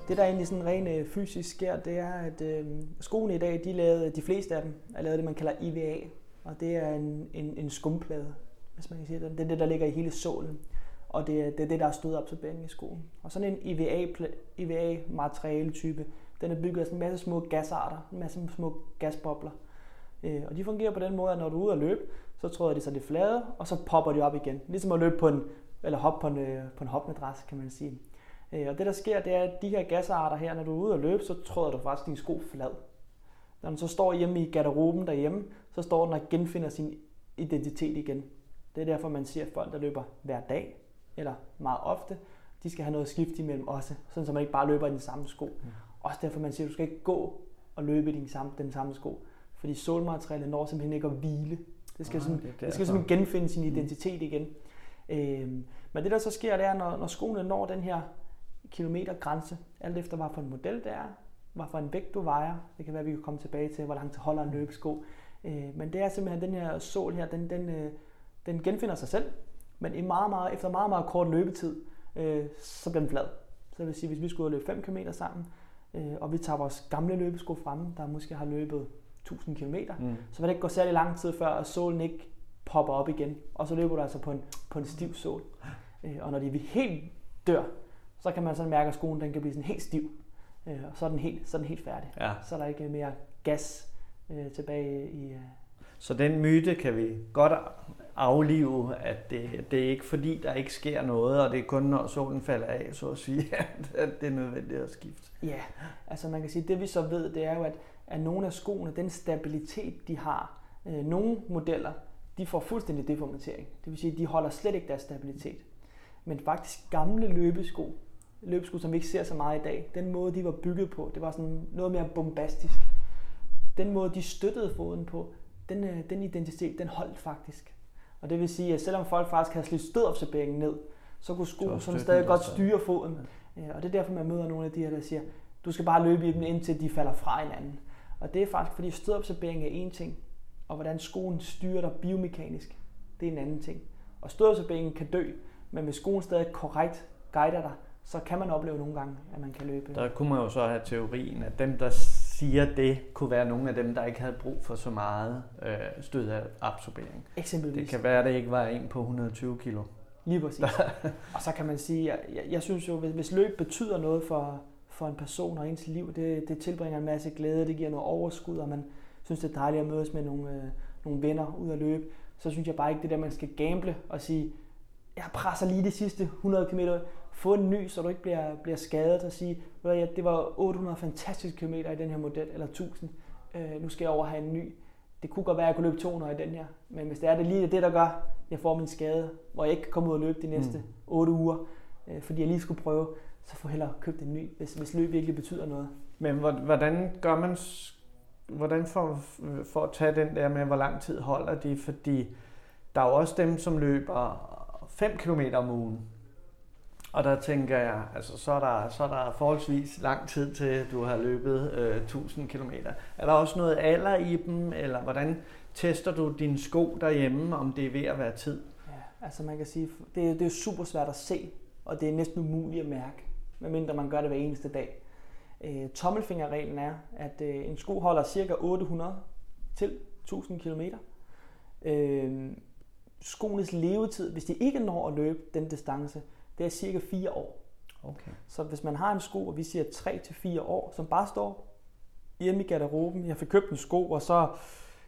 Det, der egentlig sådan rent øh, fysisk sker, det er, at øh, skoene i dag, de, lavede, de fleste af dem er lavet det, man kalder IVA. Og det er en, en, en skumplade, hvis man kan sige det. Det er det, der ligger i hele sålen. Og det er det, er det der er stødopsorbering i skoen. Og sådan en IVA, IVA materiale type, den er bygget af sådan en masse små gasarter, en masse små gasbobler. Øh, og de fungerer på den måde, at når du er ude at løbe, så tråder de sig det flade, og så popper de op igen. Ligesom at løbe på en, eller hoppe på en, øh, på en hopmadras, kan man sige. Øh, og det der sker, det er, at de her gasarter her, når du er ude at løbe, så tråder du faktisk din sko flad. Når den så står hjemme i garderoben derhjemme, så står den og genfinder sin identitet igen. Det er derfor, man siger, at folk, der løber hver dag, eller meget ofte, de skal have noget skift imellem også, sådan så man ikke bare løber i den samme sko. Mm. Også derfor, man siger, at du skal ikke gå og løbe i den samme, den samme sko. Fordi solmaterialet når simpelthen ikke at hvile. Det skal, ah, sådan, det, det skal simpelthen genfinde sin mm. identitet igen. Øhm, men det der så sker, det er, når, når skoene når den her kilometergrænse, alt efter hvad for en model det er, hvad for en vægt du vejer. Det kan være, at vi kan komme tilbage til, hvor langt holder en løbesko. Øh, men det er simpelthen den her sål her, den, den, øh, den genfinder sig selv, men i meget, meget, efter meget, meget kort løbetid, øh, så bliver den flad. Så det vil sige, hvis vi skulle løbe 5 km sammen, øh, og vi tager vores gamle løbesko frem, der måske har løbet 1000 km, mm. så vil det ikke gå særlig lang tid før, at sålen ikke popper op igen, og så løber du altså på en, på en stiv sål. Øh, og når de helt dør, så kan man sådan mærke, at skoen den kan blive sådan helt stiv, øh, og så er den helt, så er den helt færdig. Ja. Så er der ikke mere gas øh, tilbage i... Så den myte kan vi godt aflive, at det, det er ikke fordi, der ikke sker noget, og det er kun når solen falder af, så at sige, at det er nødvendigt at skifte. Ja, altså man kan sige, det vi så ved, det er jo, at, at nogle af skoene, den stabilitet, de har, øh, nogle modeller, de får fuldstændig deformatering. Det vil sige, at de holder slet ikke deres stabilitet. Men faktisk gamle løbesko, løbesko, som vi ikke ser så meget i dag, den måde, de var bygget på, det var sådan noget mere bombastisk. Den måde, de støttede foden på, den, øh, den identitet, den holdt faktisk. Og det vil sige, at selvom folk faktisk havde slidt stødopsaberingen ned, så kunne skoen sådan stadig godt styre foden. Ja. Og det er derfor, man møder nogle af de her, der siger, du skal bare løbe i dem, indtil de falder fra hinanden. Og det er faktisk, fordi stødopsabering er en ting, og hvordan skoen styrer dig biomekanisk, det er en anden ting. Og stødopsaberingen kan dø, men hvis skoen stadig korrekt guider dig, så kan man opleve nogle gange, at man kan løbe. Der kunne man jo så have teorien, at dem, der siger det, kunne være nogle af dem, der ikke havde brug for så meget øh, stød af absorbering. Eksempelvis. Det kan være, at det ikke var en på 120 kilo. Lige præcis. og så kan man sige, jeg, jeg, jeg synes jo, hvis, hvis løb betyder noget for, for en person og ens liv, det, det tilbringer en masse glæde, det giver noget overskud, og man synes, det er dejligt at mødes med nogle, øh, nogle venner ud at løbe, så synes jeg bare ikke, det der, man skal gamble og sige, jeg presser lige de sidste 100 km, få en ny, så du ikke bliver, bliver skadet og sige, at det var 800 fantastiske kilometer i den her model, eller 1000, øh, nu skal jeg over have en ny. Det kunne godt være, at jeg kunne løbe 200 i den her, men hvis det er det lige det, der gør, at jeg får min skade, hvor jeg ikke kan komme ud og løbe de næste mm. 8 uger, øh, fordi jeg lige skulle prøve, så får jeg hellere købt en ny, hvis, hvis løb virkelig betyder noget. Men hvordan gør man, hvordan får, for at tage den der med, hvor lang tid holder de, fordi der er jo også dem, som løber 5 km om ugen. Og der tænker jeg, altså så er der, så er der forholdsvis lang tid til, du har løbet øh, 1000 km. Er der også noget alder i dem, eller hvordan tester du dine sko derhjemme, om det er ved at være tid? Ja, altså man kan sige, det er, det er super svært at se, og det er næsten umuligt at mærke, medmindre man gør det hver eneste dag. Øh, tommelfingerreglen er, at øh, en sko holder ca. 800 til 1000 km. Øh, skoenes levetid, hvis de ikke når at løbe den distance, det er cirka 4 år. Okay. Så hvis man har en sko, og vi siger 3-4 år, som bare står hjemme i garderoben, jeg fik købt en sko, og så,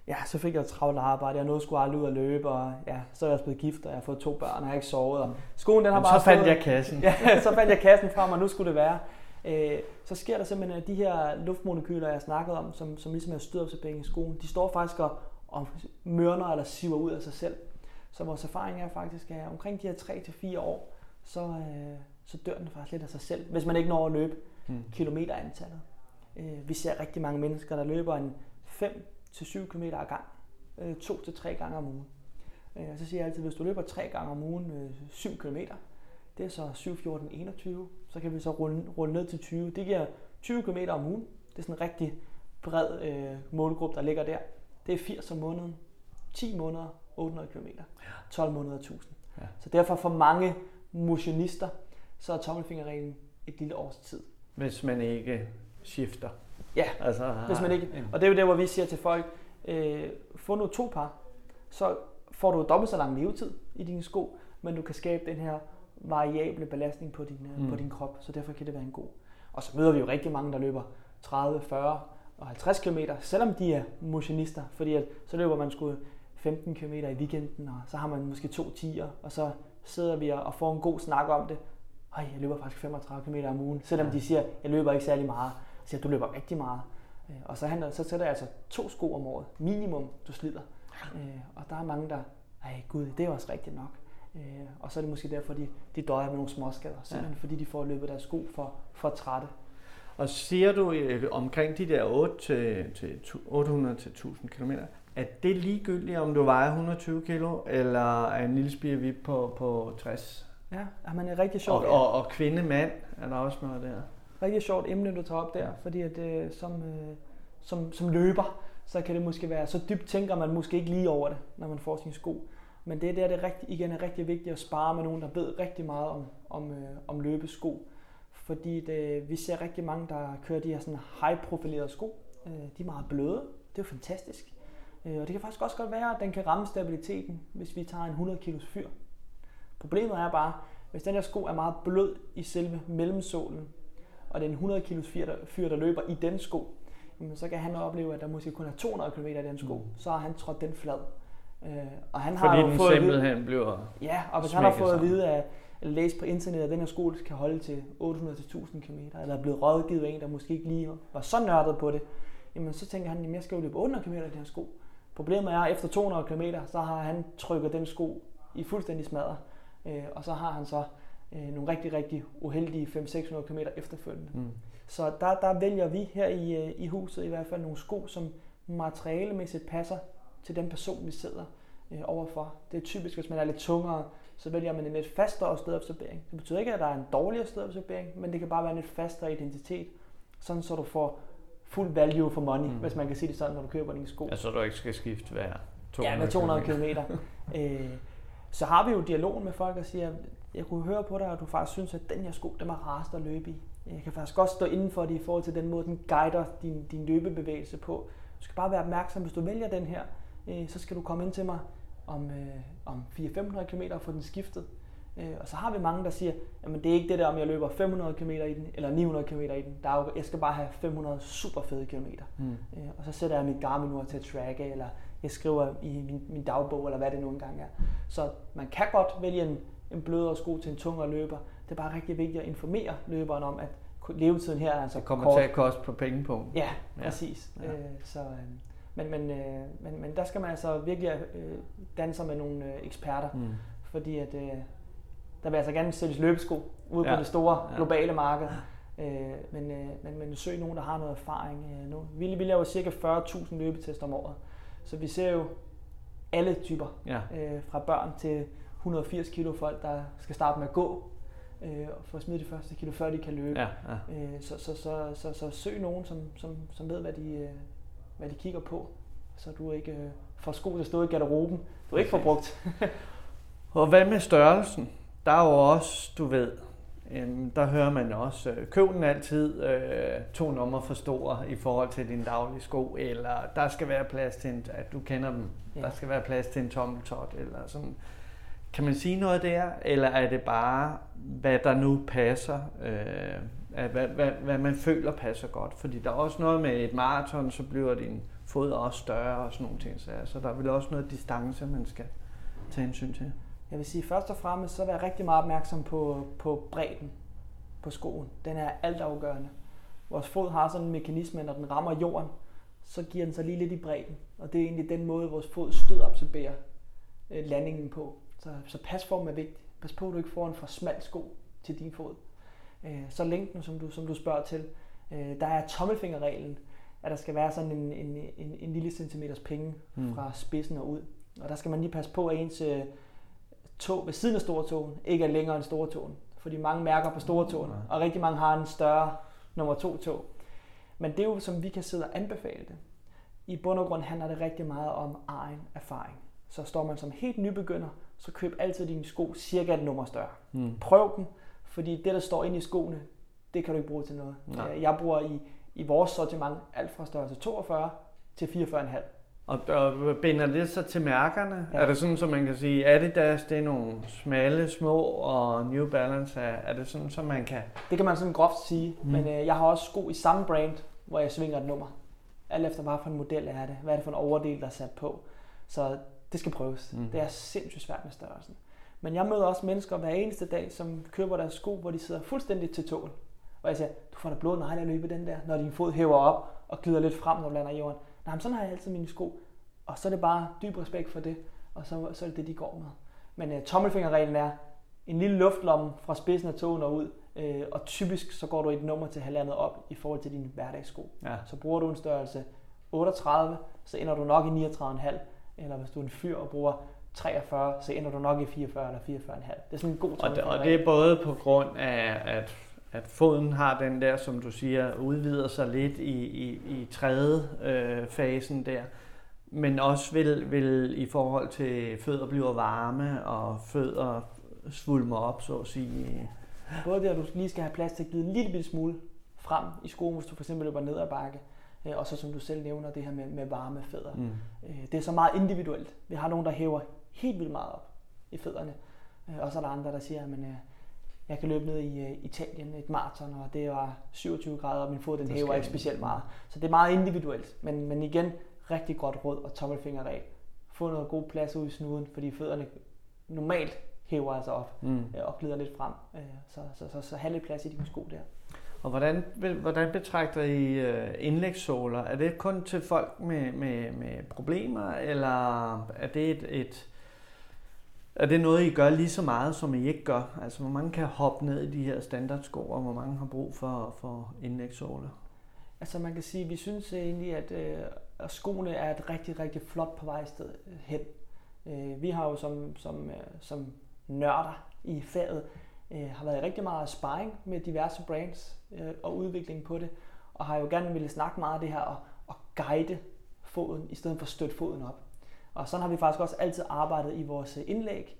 ja, så fik jeg travlt arbejde, jeg nåede sgu aldrig ud at løbe, og ja, så er jeg blevet gift, og jeg har fået to børn, og jeg har ikke sovet. Og skoen, den har bare så fandt stået, jeg kassen. Ja, så fandt jeg kassen frem, og nu skulle det være. Øh, så sker der simpelthen, at de her luftmolekyler, jeg snakkede om, som, som ligesom er stødopsabering i skoen, de står faktisk og, og mørner eller siver ud af sig selv. Så vores erfaring er faktisk, at omkring de her 3-4 år, så, øh, så dør den faktisk lidt af sig selv, hvis man ikke når at løbe mm. kilometerantallet. Øh, vi ser rigtig mange mennesker, der løber en 5-7 km ad gang, øh, 2-3 gange om ugen. Øh, og så siger jeg altid, hvis du løber 3 gange om ugen øh, 7 km, det er så 7, 14, 21, så kan vi så rulle, rulle ned til 20. Det giver 20 km om ugen. Det er sådan en rigtig bred øh, målgruppe, der ligger der. det er 80 om måneden. 10 måneder, 800 km. 12 måneder, 1000. Ja. Så derfor for mange motionister, så er tommelfingerreglen et lille års tid. Hvis man ikke skifter. Ja, Altså, hvis man ikke. en- Og det er jo der, hvor vi siger til folk, øh, få nu to par, så får du dobbelt så lang levetid i dine sko, men du kan skabe den her variable belastning på din, mm. Mm. på din krop, så derfor kan det være en god. Og så møder vi jo rigtig mange, der løber 30, 40 og 50 km, selvom de er motionister, fordi at, så løber man sgu 15 km i weekenden, og så har man måske to tiger, og så sidder vi og får en god snak om det. Ej, jeg løber faktisk 35 km om ugen, selvom de siger, jeg løber ikke særlig meget. Så siger jeg, du løber rigtig meget. Øh, Og så, handler, så sætter jeg altså to sko om året, minimum, du slider. Øh, og der er mange, der, ej gud, det er også rigtigt nok. Øh, og så er det måske derfor, de, de døjer med nogle småskader, simpelthen fordi de får løbet deres sko for, for trætte. Og siger du øh, omkring de der 8 til, til tu- 800 til 1000 km, at det ligegyldigt, om du vejer 120 kilo, eller er en lille spirevip på, på 60? Ja, ja men det er rigtig Og, sjovt. og, og kvinde-mand er der også noget der. rigtig sjovt emne, du tager op der, fordi at, øh, som, øh, som, som løber, så kan det måske være, så dybt tænker man måske ikke lige over det, når man får sine sko. Men det er der, det er rigtig, igen er rigtig vigtigt at spare med nogen, der ved rigtig meget om, om, øh, om løbesko. Fordi det, vi ser rigtig mange, der kører de her sådan high-profilerede sko. Øh, de er meget bløde. Det er jo fantastisk. Øh, og det kan faktisk også godt være, at den kan ramme stabiliteten, hvis vi tager en 100 kilos fyr. Problemet er bare, hvis den her sko er meget blød i selve mellemsålen, og det er en 100 kilos fyr, der, fyr, der løber i den sko, jamen, så kan han opleve, at der måske kun er 200 km i den sko. Så har han trådt den flad. Øh, og han har jo den fået at vide- simpelthen bliver... Ja, og hvis han har fået at vide, at læse på internettet, at den her sko kan holde til 800-1000 km, eller er blevet rådgivet af en, der måske ikke lige var så nørdet på det, jamen så tænker han, at jeg skal jo løbe 800 km i den her sko. Problemet er, at efter 200 km, så har han trykket den sko i fuldstændig smadret, øh, og så har han så øh, nogle rigtig, rigtig uheldige 500-600 km efterfølgende. Mm. Så der, der vælger vi her i, øh, i huset i hvert fald nogle sko, som materialemæssigt passer til den person, vi sidder øh, overfor. Det er typisk, hvis man er lidt tungere, så vælger man en lidt fastere stødabsorbering. Det betyder ikke, at der er en dårligere stødabsorbering, men det kan bare være en lidt fastere identitet, sådan så du får fuld value for money, Mm. hvis man kan sige det sådan, når du køber dine sko. Altså, du ikke skal skifte hver 200 Ja, med 200 km. øh, så har vi jo dialogen med folk og siger, jeg kunne høre på dig, at du faktisk synes, at den her sko, den er rarest at løbe i. Jeg kan faktisk godt stå inden for det i forhold til den måde, den guider din, din løbebevægelse på. Du skal bare være opmærksom, hvis du vælger den her, øh, så skal du komme ind til mig om, øh, om 400-500 km og få den skiftet. Øh, og så har vi mange, der siger, jamen det er ikke det der, om jeg løber 500 km i den, eller 900 km i den. Der er jo, jeg skal bare have 500 super fede kilometer. Mm. Øh, og så sætter jeg mit Garmin ur til at tracke, eller jeg skriver i min, min dagbog, eller hvad det nu engang er. Så man kan godt vælge en, en blødere sko til en tungere løber. Det er bare rigtig vigtigt at informere løberen om, at levetiden her er altså Det kommer kort. til at koste på pengepunkt. Ja, Ja. præcis. Ja. Øh, så, øh, men, men, øh, men, men der skal man altså virkelig øh, danne sig med nogle øh, eksperter, Mm. fordi at, øh, der vil altså gerne sælges løbesko ude Ja. på det store Ja. globale marked. Øh, men, øh, men, men søg nogen, der har noget erfaring. Øh, nu. Vi, vi laver cirka 40.000 løbetest om året, så vi ser jo alle typer, Ja. øh, fra børn til 180 kilo folk, der skal starte med at gå, øh, og få smidt de første kilo, før de kan løbe. Ja, ja. Øh, så, så, så, så, så søg nogen, som, som, som ved, hvad de, øh, hvad de kigger på, så du ikke øh, får sko til at stå i garderoben, du ikke får brugt. Og hvad med størrelsen? Der er jo også, du ved, øhm, der hører man også, øh, køb den altid øh, to numre for store i forhold til din daglige sko, eller der skal være plads til en, at du kender dem, ja. Der skal være plads til en tommeltot, eller sådan. Kan man sige noget der, eller er det bare, hvad der nu passer, øh, hvad, hvad, hvad man føler passer godt? Fordi der er også noget med et maraton, så bliver din fod også større og sådan nogle ting, så, så der er vel også noget distance, man skal tage hensyn til. Jeg vil sige, først og fremmest, så vær rigtig meget opmærksom på, på bredden på skoen. Den er altafgørende. Vores fod har sådan en mekanisme, når den rammer jorden, så giver den sig lige lidt i bredden. Og det er egentlig den måde, vores fod stødabsorberer øh, landingen på. Så, så pasform er vigtig. Pas på, at du ikke får en for smal sko til din fod. Øh, så længden, som du, som du spørger til, øh, der er tommelfingerreglen, at der skal være sådan en, en, en, en lille centimeters penge Mm. fra spidsen og ud. Og der skal man lige passe på, at ens tog ved siden af stortåen ikke er længere end stortåen. Fordi mange mærker på stortåen, Nej. og rigtig mange har en større nummer to tog. Men det er jo, som vi kan sidde og anbefale det. i bund og grund handler det rigtig meget om egen erfaring. Så står man som helt nybegynder, så køb altid dine sko cirka et nummer større. Mm. Prøv dem, fordi det, der står inde i skoene, det kan du ikke bruge til noget. Nej. Jeg bruger i, i vores sortiment alt fra størrelse 42 til 44,5. Og, og binder det så til mærkerne? Ja. Er det sådan, så man kan sige, Adidas det er nogle smalle, små, og New Balance er, er det sådan, så man kan... Det kan man sådan groft sige, mm. men øh, jeg har også sko i samme brand, hvor jeg svinger et nummer. Alt efter hvad for en model er det, hvad er det for en overdel, der er sat på. Så det skal prøves. Mm. Det er sindssygt svært med størrelsen. Men jeg møder også mennesker hver eneste dag, som køber deres sko, hvor de sidder fuldstændig til tål. Og jeg siger, du får da blod negle at løbe den der, når din fod hæver op og glider lidt frem, når du lander i jorden. Nej, men sådan har jeg altid mine sko. Og så er det bare dyb respekt for det, og så, så er det det, de går med. Men uh, tommelfingerreglen er en lille luftlomme fra spidsen af tåen og ud, uh, og typisk så går du et nummer til halvandet op i forhold til dine hverdagssko. Ja. Så bruger du en størrelse 38, så ender du nok i 39,5, eller hvis du er en fyr og bruger 43, så ender du nok i 44 eller 44,5. Det er sådan en god og det, og det er både på grund af, at, at foden har den der, som du siger, udvider sig lidt i, i, i tredje øh, fasen der, men også vil, vil i forhold til fødder bliver varme, og fødder svulmer op, så at sige. Både det, at du lige skal have plads til at glide en lille smule frem i skoen, hvis du for eksempel løber ned ad bakke, øh, og så som du selv nævner, det her med, med varme fødder. Mm. Øh, det er så meget individuelt. Vi har nogen, der hæver helt vildt meget op i fødderne, øh, og så er der andre, der siger, at jeg kan løbe ned i Italien et maraton, og det var 27 grader, og min fod den hæver ikke specielt meget. Så det er meget individuelt. Men, men igen, rigtig godt råd og tommelfingerregel. Få noget god plads ud i snuden, fordi fødderne normalt hæver altså op mm. Øh, og glider lidt frem. Øh, så, så, så, så have lidt plads i dine sko der. Og hvordan, hvordan betragter I øh, indlægssåler? Er det kun til folk med, med, med problemer, eller er det et, et er det noget, I gør lige så meget, som I ikke gør? Altså, hvor mange kan hoppe ned i de her standardsko, og hvor mange har brug for, for indlægssåler? Altså, man kan sige, at vi synes egentlig, at øh, skoene er et rigtig, rigtig flot på vej sted hen. Øh, vi har jo som, som, øh, som nørder i faget øh, har været rigtig meget sparring med diverse brands øh, og udvikling på det, og har jo gerne ville snakke meget af det her og, og guide foden, i stedet for at støtte foden op. Og sådan har vi faktisk også altid arbejdet i vores indlæg.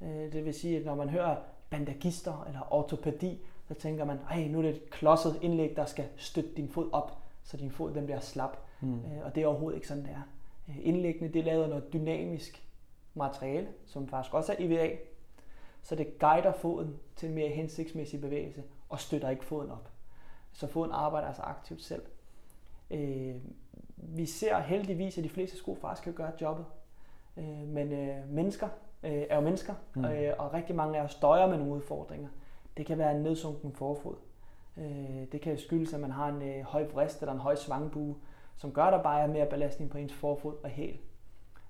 Øh, det vil sige, at når man hører bandagister eller ortopædi, så tænker man, at nu er det et klodset indlæg, der skal støtte din fod op, så din fod den bliver slap. Mm. Øh, og det er overhovedet ikke sådan, det er. Øh, indlæggene det er lavet noget dynamisk materiale, som faktisk også er EVA, så det guider foden til en mere hensigtsmæssig bevægelse og støtter ikke foden op. Så foden arbejder altså aktivt selv. Øh, vi ser heldigvis, at de fleste sko faktisk kan gøre jobbet. Øh, men øh, mennesker øh, er jo mennesker, mm. øh, og rigtig mange af os døjer med nogle udfordringer. Det kan være en nedsunken forfod. Øh, det kan skyldes, at man har en øh, høj vrist eller en høj svangbue, som gør, at der bare er mere belastning på ens forfod og hæl.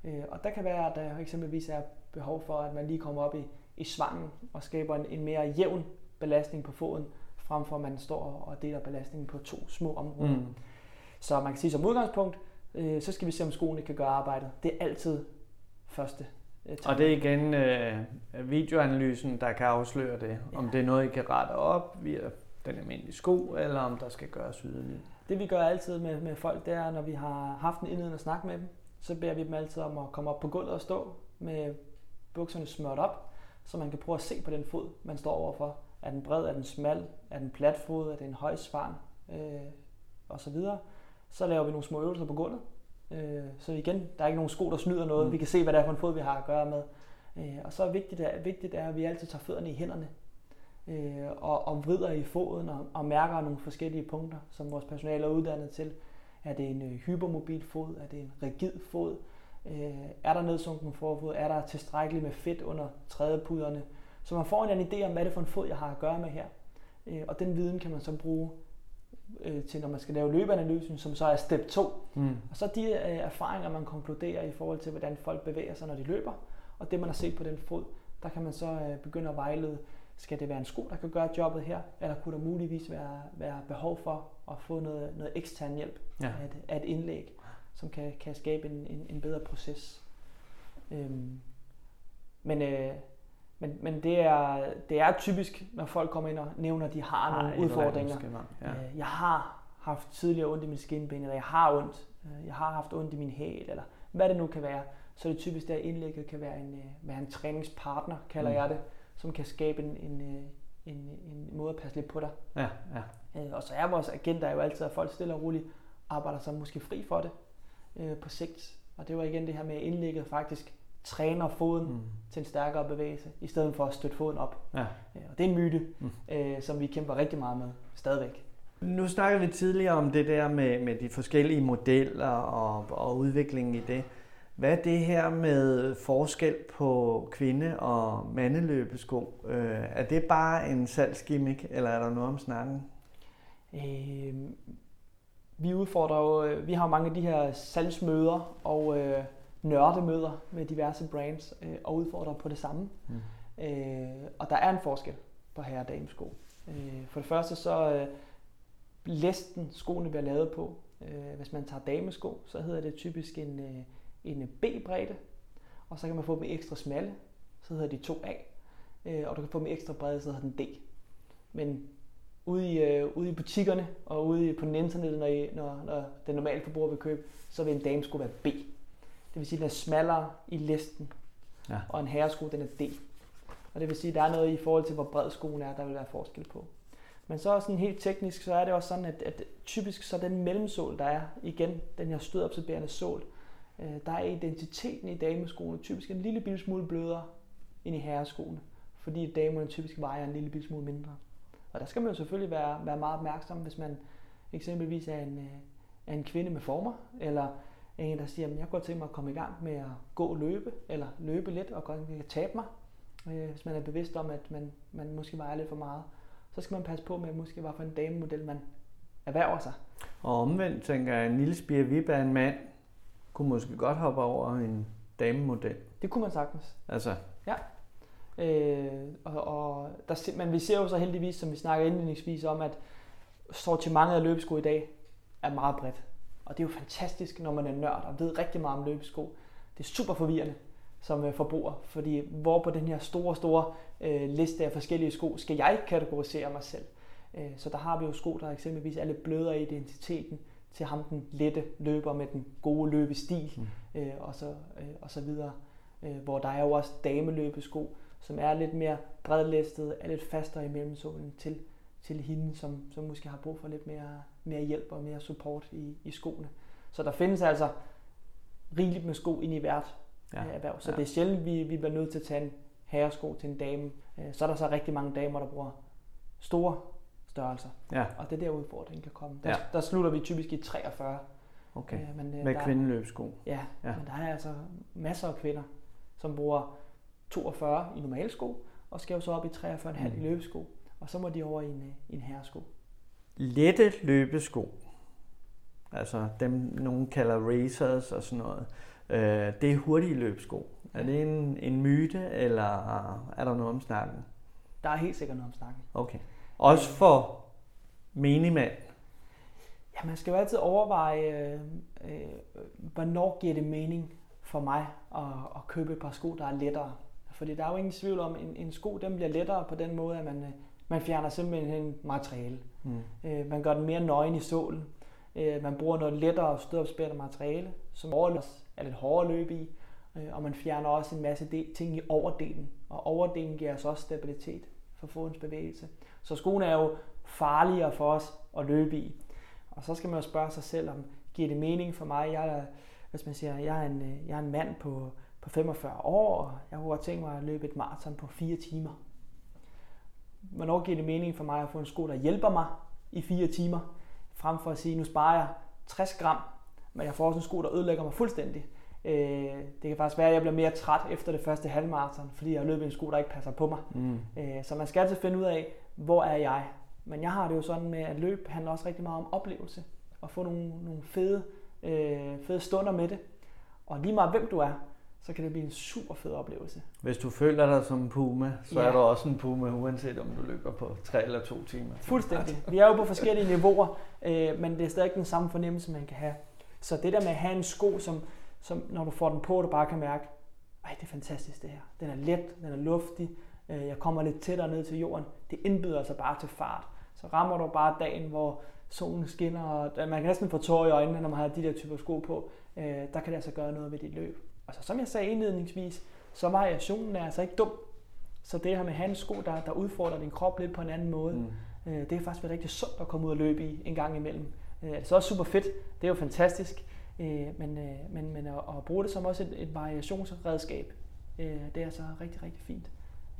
Øh, og der kan være, at der eksempelvis er behov for, at man lige kommer op i, i svangen og skaber en, en mere jævn belastning på foden, frem for at man står og deler belastningen på to små områder. Mm. Så man kan sige som udgangspunkt, øh, så skal vi se, om skoene kan gøre arbejdet. Det er altid første øh, Og det er igen øh, videoanalysen, der kan afsløre det. Ja. Om det er noget, I kan rette op via den almindelige sko, eller om der skal gøres yderligere. Det vi gør altid med, med folk, det er, når vi har haft en indledende snak med dem, så beder vi dem altid om at komme op på gulvet og stå med bukserne smørt op, så man kan prøve at se på den fod, man står overfor. Er den bred, er den smal, er den platfod, er det en høj svang, øh, og så videre. Så laver vi nogle små øvelser på gulvet. Øh, så igen, der er ikke nogen sko, der snyder noget. Mm. Vi kan se, hvad det er for en fod, vi har at gøre med. Øh, og så er vigtigt, er, vigtigt er, at vi altid tager fødderne i hænderne øh, og, og vrider i foden og, og mærker nogle forskellige punkter, som vores personale er uddannet til. Er det en øh, hypermobil fod? Er det en rigid fod? Øh, er der nedsunken forfod? Er der tilstrækkeligt med fedt under trædepuderne? Så man får en idé om, hvad det er for en fod, jeg har at gøre med her. Øh, og den viden kan man så bruge øh, til, når man skal lave løbeanalysen, som så er step 2. Mm. Og så de øh, erfaringer, man konkluderer i forhold til, hvordan folk bevæger sig, når de løber, og det, man har set på den fod, der kan man så øh, begynde at vejlede skal det være en sko, der kan gøre jobbet her, eller kunne der muligvis være, være behov for at få noget, noget ekstern hjælp ja. af, et, af et indlæg, som kan, kan skabe en, en, en bedre proces. Øhm, men, øh, men, men det, er, det er typisk, når folk kommer ind og nævner, at de har nogle Ej, udfordringer. Ja. Øh, jeg har haft tidligere ondt i min skinben, eller jeg har ondt øh, jeg har haft ondt i min hæl, eller hvad det nu kan være, så er det typisk der indlægget kan være en, øh, være en træningspartner, kalder mm. jeg det, som kan skabe en, en, en, en måde at passe lidt på dig. Ja, ja. Og så er vores agenda jo altid, at folk stille og roligt arbejder sig måske fri for det øh, på sigt. Og det var igen det her med, at indlægget faktisk træner foden mm. til en stærkere bevægelse, i stedet for at støtte foden op. Ja. Øh, og det er en myte, mm. øh, som vi kæmper rigtig meget med stadigvæk. Nu snakkede vi tidligere om det der med, med de forskellige modeller og, og udviklingen i det. Hvad er det her med forskel på kvinde- og mandeløbesko? Øh, er det bare en salgsgimmick, eller er der noget om snakken? Øh, vi udfordrer jo, øh, vi har mange af de her salgsmøder og øh, nørdemøder med diverse brands øh, og udfordrer på det samme. Mm. Øh, og der er en forskel på herre- og damesko. Øh, for det første så øh, læsten skoene bliver lavet på. Øh, hvis man tager damesko, så hedder det typisk en, øh, en B-bredde, og så kan man få dem ekstra smalle, så hedder de 2A, øh, og du kan få dem ekstra brede, så hedder den D. Men ude i, øh, ude i butikkerne og ude på den internettet, når, I, når, når den normale forbruger vil købe, så vil en damesko være B. Det vil sige, at den er smallere i listen, ja. og en herresko den er D. Og det vil sige, at der er noget i forhold til, hvor bred skoen er, der vil være forskel på. Men så sådan helt teknisk, så er det også sådan, at, at typisk så den mellemsål, der er, igen, den her stødabsorberende sål, øh, der er identiteten i dameskoene typisk en lille bitte smule blødere end i herreskoene, fordi damerne typisk vejer en lille bitte smule mindre. Og der skal man jo selvfølgelig være, være meget opmærksom, hvis man eksempelvis er en, øh, er en kvinde med former, eller en, der siger, at jeg går til mig at komme i gang med at gå og løbe, eller løbe lidt og godt tabe mig, øh, hvis man er bevidst om, at man, man måske vejer lidt for meget. Så skal man passe på med, måske hvad for en damemodel man erhverver sig. Og omvendt tænker jeg, en lille spire vip en mand kunne måske godt hoppe over en damemodel. Det kunne man sagtens. Altså? Ja. Øh, og, og der, men vi ser jo så heldigvis, som vi snakker indledningsvis om, at sortimentet af løbesko i dag er meget bredt. Og det er jo fantastisk, når man er nørd og ved rigtig meget om løbesko. Det er super forvirrende som øh, forbruger, fordi hvor på den her store, store øh, liste af forskellige sko skal jeg kategorisere mig selv. Øh, så der har vi jo sko, der eksempelvis er lidt blødere i identiteten til ham den lette løber med den gode løbestil mm. øh, og, så, øh, og så videre. Øh, hvor der er jo også dameløbesko, som er lidt mere bredlæstet, er lidt fastere i mellemsålen til, til hende, som, som måske har brug for lidt mere, mere hjælp og mere support i, i skoene. Så der findes altså rigeligt med sko ind i hvert ja. Øh, erhverv. Så ja. det er sjældent, vi, vi bliver nødt til at tage en herresko til en dame. Øh, så er der så rigtig mange damer, der bruger store størrelser. Ja. Og det er der udfordringen kan komme. Der, ja. der slutter vi typisk i 43. Okay. Øh, men, Med kvindeløbssko. Ja, ja, men der er altså masser af kvinder, som bruger 42 i normale sko, og skal jo så op i 43,5 mm. i løbesko. Og så må de over i en, i en herresko. Lette løbesko, altså dem nogen kalder racers og sådan noget, øh, det er hurtige løbesko. Er det en, en myte, eller er der noget om snakken? Der er helt sikkert noget om snakken. Okay. Også for minimand? Ja, man skal jo altid overveje, øh, øh, hvornår giver det mening for mig at, at købe et par sko, der er lettere. Fordi der er jo ingen tvivl om, at en, en sko den bliver lettere på den måde, at man, øh, man fjerner simpelthen materiale. Mm. Øh, man gør den mere nøgen i sålen. Øh, man bruger noget lettere stødopspærende materiale, som overløs er lidt hårdere at løbe i. Øh, og man fjerner også en masse ting i overdelen. Og overdelen giver os også stabilitet for fodens bevægelse. Så skoene er jo farligere for os at løbe i. Og så skal man jo spørge sig selv, om giver det mening for mig? Jeg er, hvis man siger, jeg er en, jeg er en mand på, på 45 år, og jeg kunne godt tænke mig at løbe et maraton på 4 timer. Hvornår giver det mening for mig at få en sko, der hjælper mig i 4 timer, frem for at sige, nu sparer jeg 60 gram, men jeg får også en sko, der ødelægger mig fuldstændig. Øh, det kan faktisk være, at jeg bliver mere træt efter det første halvmarathon, fordi jeg har løbet en sko, der ikke passer på mig. Mm. Øh, så man skal altid finde ud af, hvor er jeg? Men jeg har det jo sådan med, at løb handler også rigtig meget om oplevelse. Og få nogle, nogle fede, øh, fede stunder med det. Og lige meget hvem du er, så kan det blive en super fed oplevelse. Hvis du føler dig som en puma, så ja. er du også en puma, uanset om du løber på tre eller to timer. Fuldstændig. Vi er jo på forskellige niveauer, øh, men det er stadig den samme fornemmelse, man kan have. Så det der med at have en sko, som, som når du får den på, du bare kan mærke, ej, det er fantastisk det her. Den er let, den er luftig, øh, jeg kommer lidt tættere ned til jorden. Det indbyder sig bare til fart. Så rammer du bare dagen, hvor solen skinner, og man kan næsten få tårer i øjnene, når man har de der typer sko på. Øh, der kan det altså gøre noget ved dit løb. Og så som jeg sagde indledningsvis, så variationen er altså ikke dum. Så det her med hans sko, der, der udfordrer din krop lidt på en anden måde, mm. øh, det er faktisk rigtig sundt at komme ud og løbe i en gang imellem. Øh, det er så også super fedt, det er jo fantastisk, øh, men, øh, men, men at, at bruge det som også et, et variationsredskab, øh, det er altså rigtig, rigtig fint.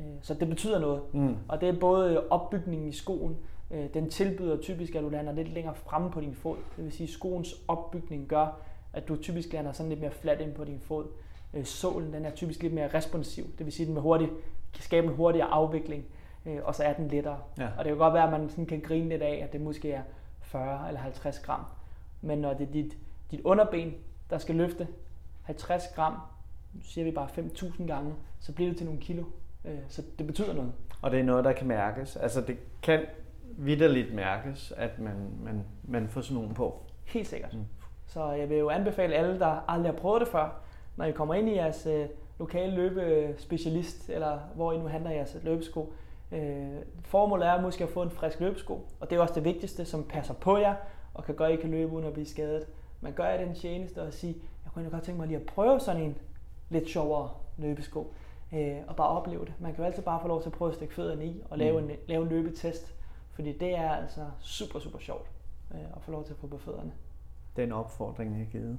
Øh, så det betyder noget, mm. og det er både opbygningen i skoen, øh, den tilbyder typisk, at du lander lidt længere fremme på din fod. Det vil sige, at skoens opbygning gør, at du typisk lander sådan lidt mere fladt ind på din fod. Øh, sålen den er typisk lidt mere responsiv, det vil sige, at den vil hurtigt, kan skabe en hurtigere afvikling, øh, og så er den lettere. Ja. Og det kan godt være, at man sådan kan grine lidt af, at det måske er 40 eller 50 gram. Men når det er dit, dit underben, der skal løfte 50 gram, nu siger vi bare 5.000 gange, så bliver det til nogle kilo. Øh, så det betyder noget. Og det er noget, der kan mærkes. Altså det kan vidderligt mærkes, at man, man, man får sådan nogen på. Helt sikkert. Mm. Så jeg vil jo anbefale alle, der aldrig har prøvet det før, når I kommer ind i jeres øh, lokale løbespecialist, eller hvor I nu handler jeres løbesko. Øh, formålet er måske at få en frisk løbesko, og det er også det vigtigste, som passer på jer, og kan gøre, at I kan løbe uden at blive skadet. Man gør jer den tjeneste at sige, jeg kunne godt tænke mig lige at prøve sådan en lidt sjovere løbesko, øh, og bare opleve det. Man kan jo altid bare få lov til at prøve at stikke fødderne i, og lave, mm. en, lave en løbetest, fordi det er altså super, super sjovt øh, at få lov til at få på fødderne. Den opfordring er givet.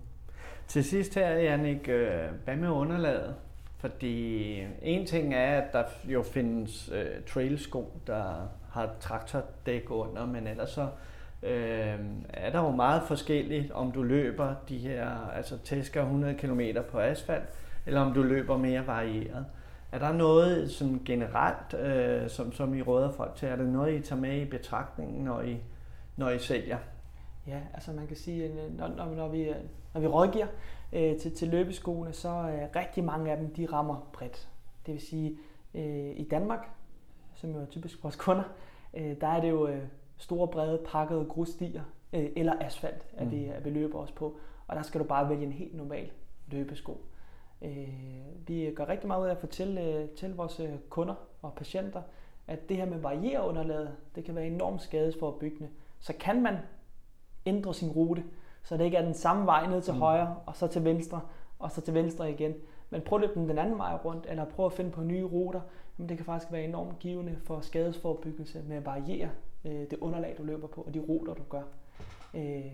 Til sidst her, Jannik, øh, hvad med underlaget? Fordi en ting er, at der jo findes øh, trailsko, der har traktordæk under, men ellers så øh, er der jo meget forskelligt, om du løber de her, altså tæsker 100 km på asfalt, eller om du løber mere varieret. Er der noget sådan generelt, øh, som, som I råder folk til? Er det noget, I tager med i betragtningen, når I, når I sælger? Ja, altså man kan sige, at når, når, når, vi, når vi rådgiver øh, til, til løbeskoene, så er øh, rigtig mange af dem, de rammer bredt. Det vil sige, øh, i Danmark, som jo er typisk vores kunder, øh, der er det jo øh, store, brede, pakkede grusstier øh, eller asfalt, at, mm. vi, at vi løber os på. Og der skal du bare vælge en helt normal løbesko. Øh, vi gør rigtig meget ud af at fortælle øh, til vores øh, kunder og patienter, at det her med variere underlaget, det kan være enormt skadesforbyggende. Så kan man ændre sin rute, så det ikke er den samme vej ned til mm. højre, og så til venstre, og så til venstre igen. Men prøv at løbe den den anden vej rundt, eller prøv at finde på nye ruter. Men det kan faktisk være enormt givende for skadesforbyggelse med at variere øh, det underlag, du løber på, og de ruter, du gør. Øh,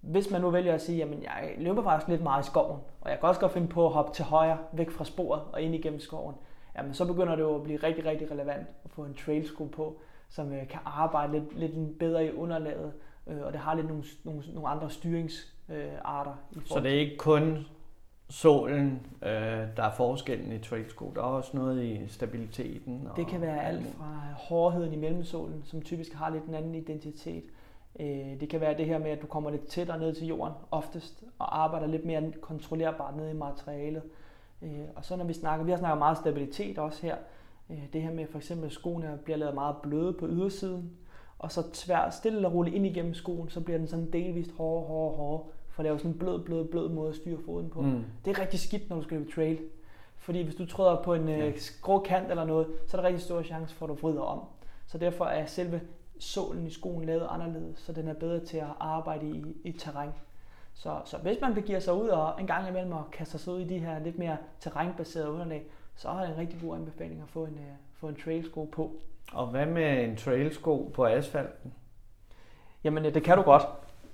hvis man nu vælger at sige, at jeg løber faktisk lidt meget i skoven, og jeg kan også godt finde på at hoppe til højre, væk fra sporet og ind igennem skoven, jamen så begynder det jo at blive rigtig, rigtig relevant at få en trailsko på, som øh, kan arbejde lidt, lidt bedre i underlaget, øh, og det har lidt nogle, nogle, nogle andre styringsarter. Øh, så det er ikke kun solen, øh, der er forskellen i trailsko. Der er også noget i stabiliteten. Og det kan være alt fra hårdheden i mellemsålen, som typisk har lidt en anden identitet. Øh, det kan være det her med, at du kommer lidt tættere ned til jorden oftest, og arbejder lidt mere kontrollerbart ned i materialet. Øh, og så når vi snakker, vi har snakket meget stabilitet også her, øh, det her med for eksempel, at skoene bliver lavet meget bløde på ydersiden, og så tvær stille og roligt ind igennem skoen, så bliver den sådan delvist hårdere, hårdere, hårdere, for at lave sådan en blød, blød, blød måde at styre foden på. Mm. Det er rigtig skidt, når du skal løbe trail. Fordi hvis du træder på en ja. skrå kant eller noget, så er der rigtig stor chance for, at du vrider om. Så derfor er selve sålen i skoen lavet anderledes, så den er bedre til at arbejde i, i terræn. Så, så hvis man begiver sig ud og en gang imellem og kaster sig ud i de her lidt mere terrænbaserede underlag, så er det en rigtig god anbefaling at få en, uh, få en trailsko på. Og hvad med en trailsko på asfalten? Jamen, det kan du godt.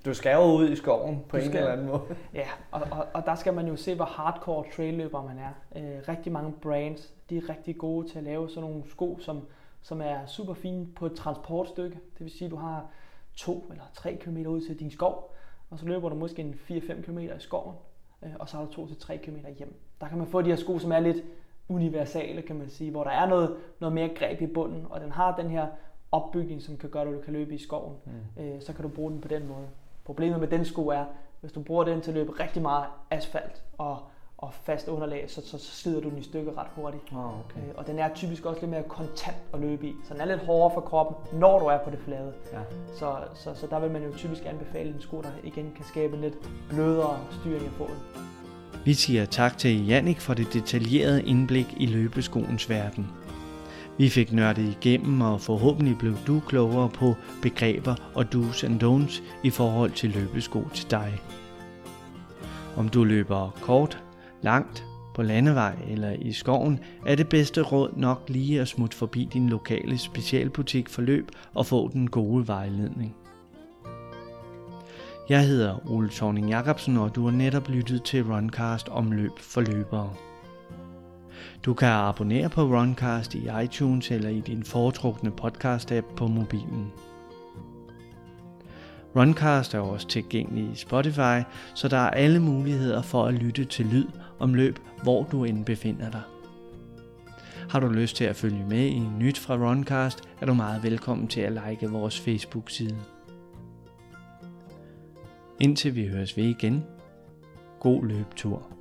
Du skal jo ud i skoven på du en skal, eller anden måde. Ja, og, og, og der skal man jo se, hvor hardcore trailløber man er. Øh, rigtig mange brands, de er rigtig gode til at lave sådan nogle sko, som, som er super fine på et transportstykke. Det vil sige, at du har 2 eller 3 km ud til din skov, og så løber du måske en 4-5 km i skoven, øh, og så har du 2-3 km hjem. Der kan man få de her sko, som er lidt universale, kan man sige, hvor der er noget, noget mere greb i bunden, og den har den her opbygning, som kan gøre, at du kan løbe i skoven. Mm. Øh, så kan du bruge den på den måde. Problemet med den sko er, hvis du bruger den til at løbe rigtig meget asfalt og, og fast underlag, så, så, så slider du den i stykker ret hurtigt. Oh, okay. øh, og den er typisk også lidt mere kontant at løbe i, så den er lidt hårdere for kroppen, når du er på det flade. Ja. Så, så, så der vil man jo typisk anbefale en sko, der igen kan skabe en lidt blødere styring af foden. Vi siger tak til Jannik for det detaljerede indblik i løbeskoens verden. Vi fik nørdet igennem, og forhåbentlig blev du klogere på begreber og do's and don'ts i forhold til løbesko til dig. Om du løber kort, langt, på landevej eller i skoven, er det bedste råd nok lige at smutte forbi din lokale specialbutik for løb og få den gode vejledning. Jeg hedder Ole Thorning Jacobsen, og du har netop lyttet til Runcast om løb for løbere. Du kan abonnere på Runcast i iTunes eller i din foretrukne podcast-app på mobilen. Runcast er også tilgængelig i Spotify, så der er alle muligheder for at lytte til lyd om løb, hvor du end befinder dig. Har du lyst til at følge med i nyt fra Runcast, er du meget velkommen til at like vores Facebook-side. Indtil vi høres ved igen. God løbetur.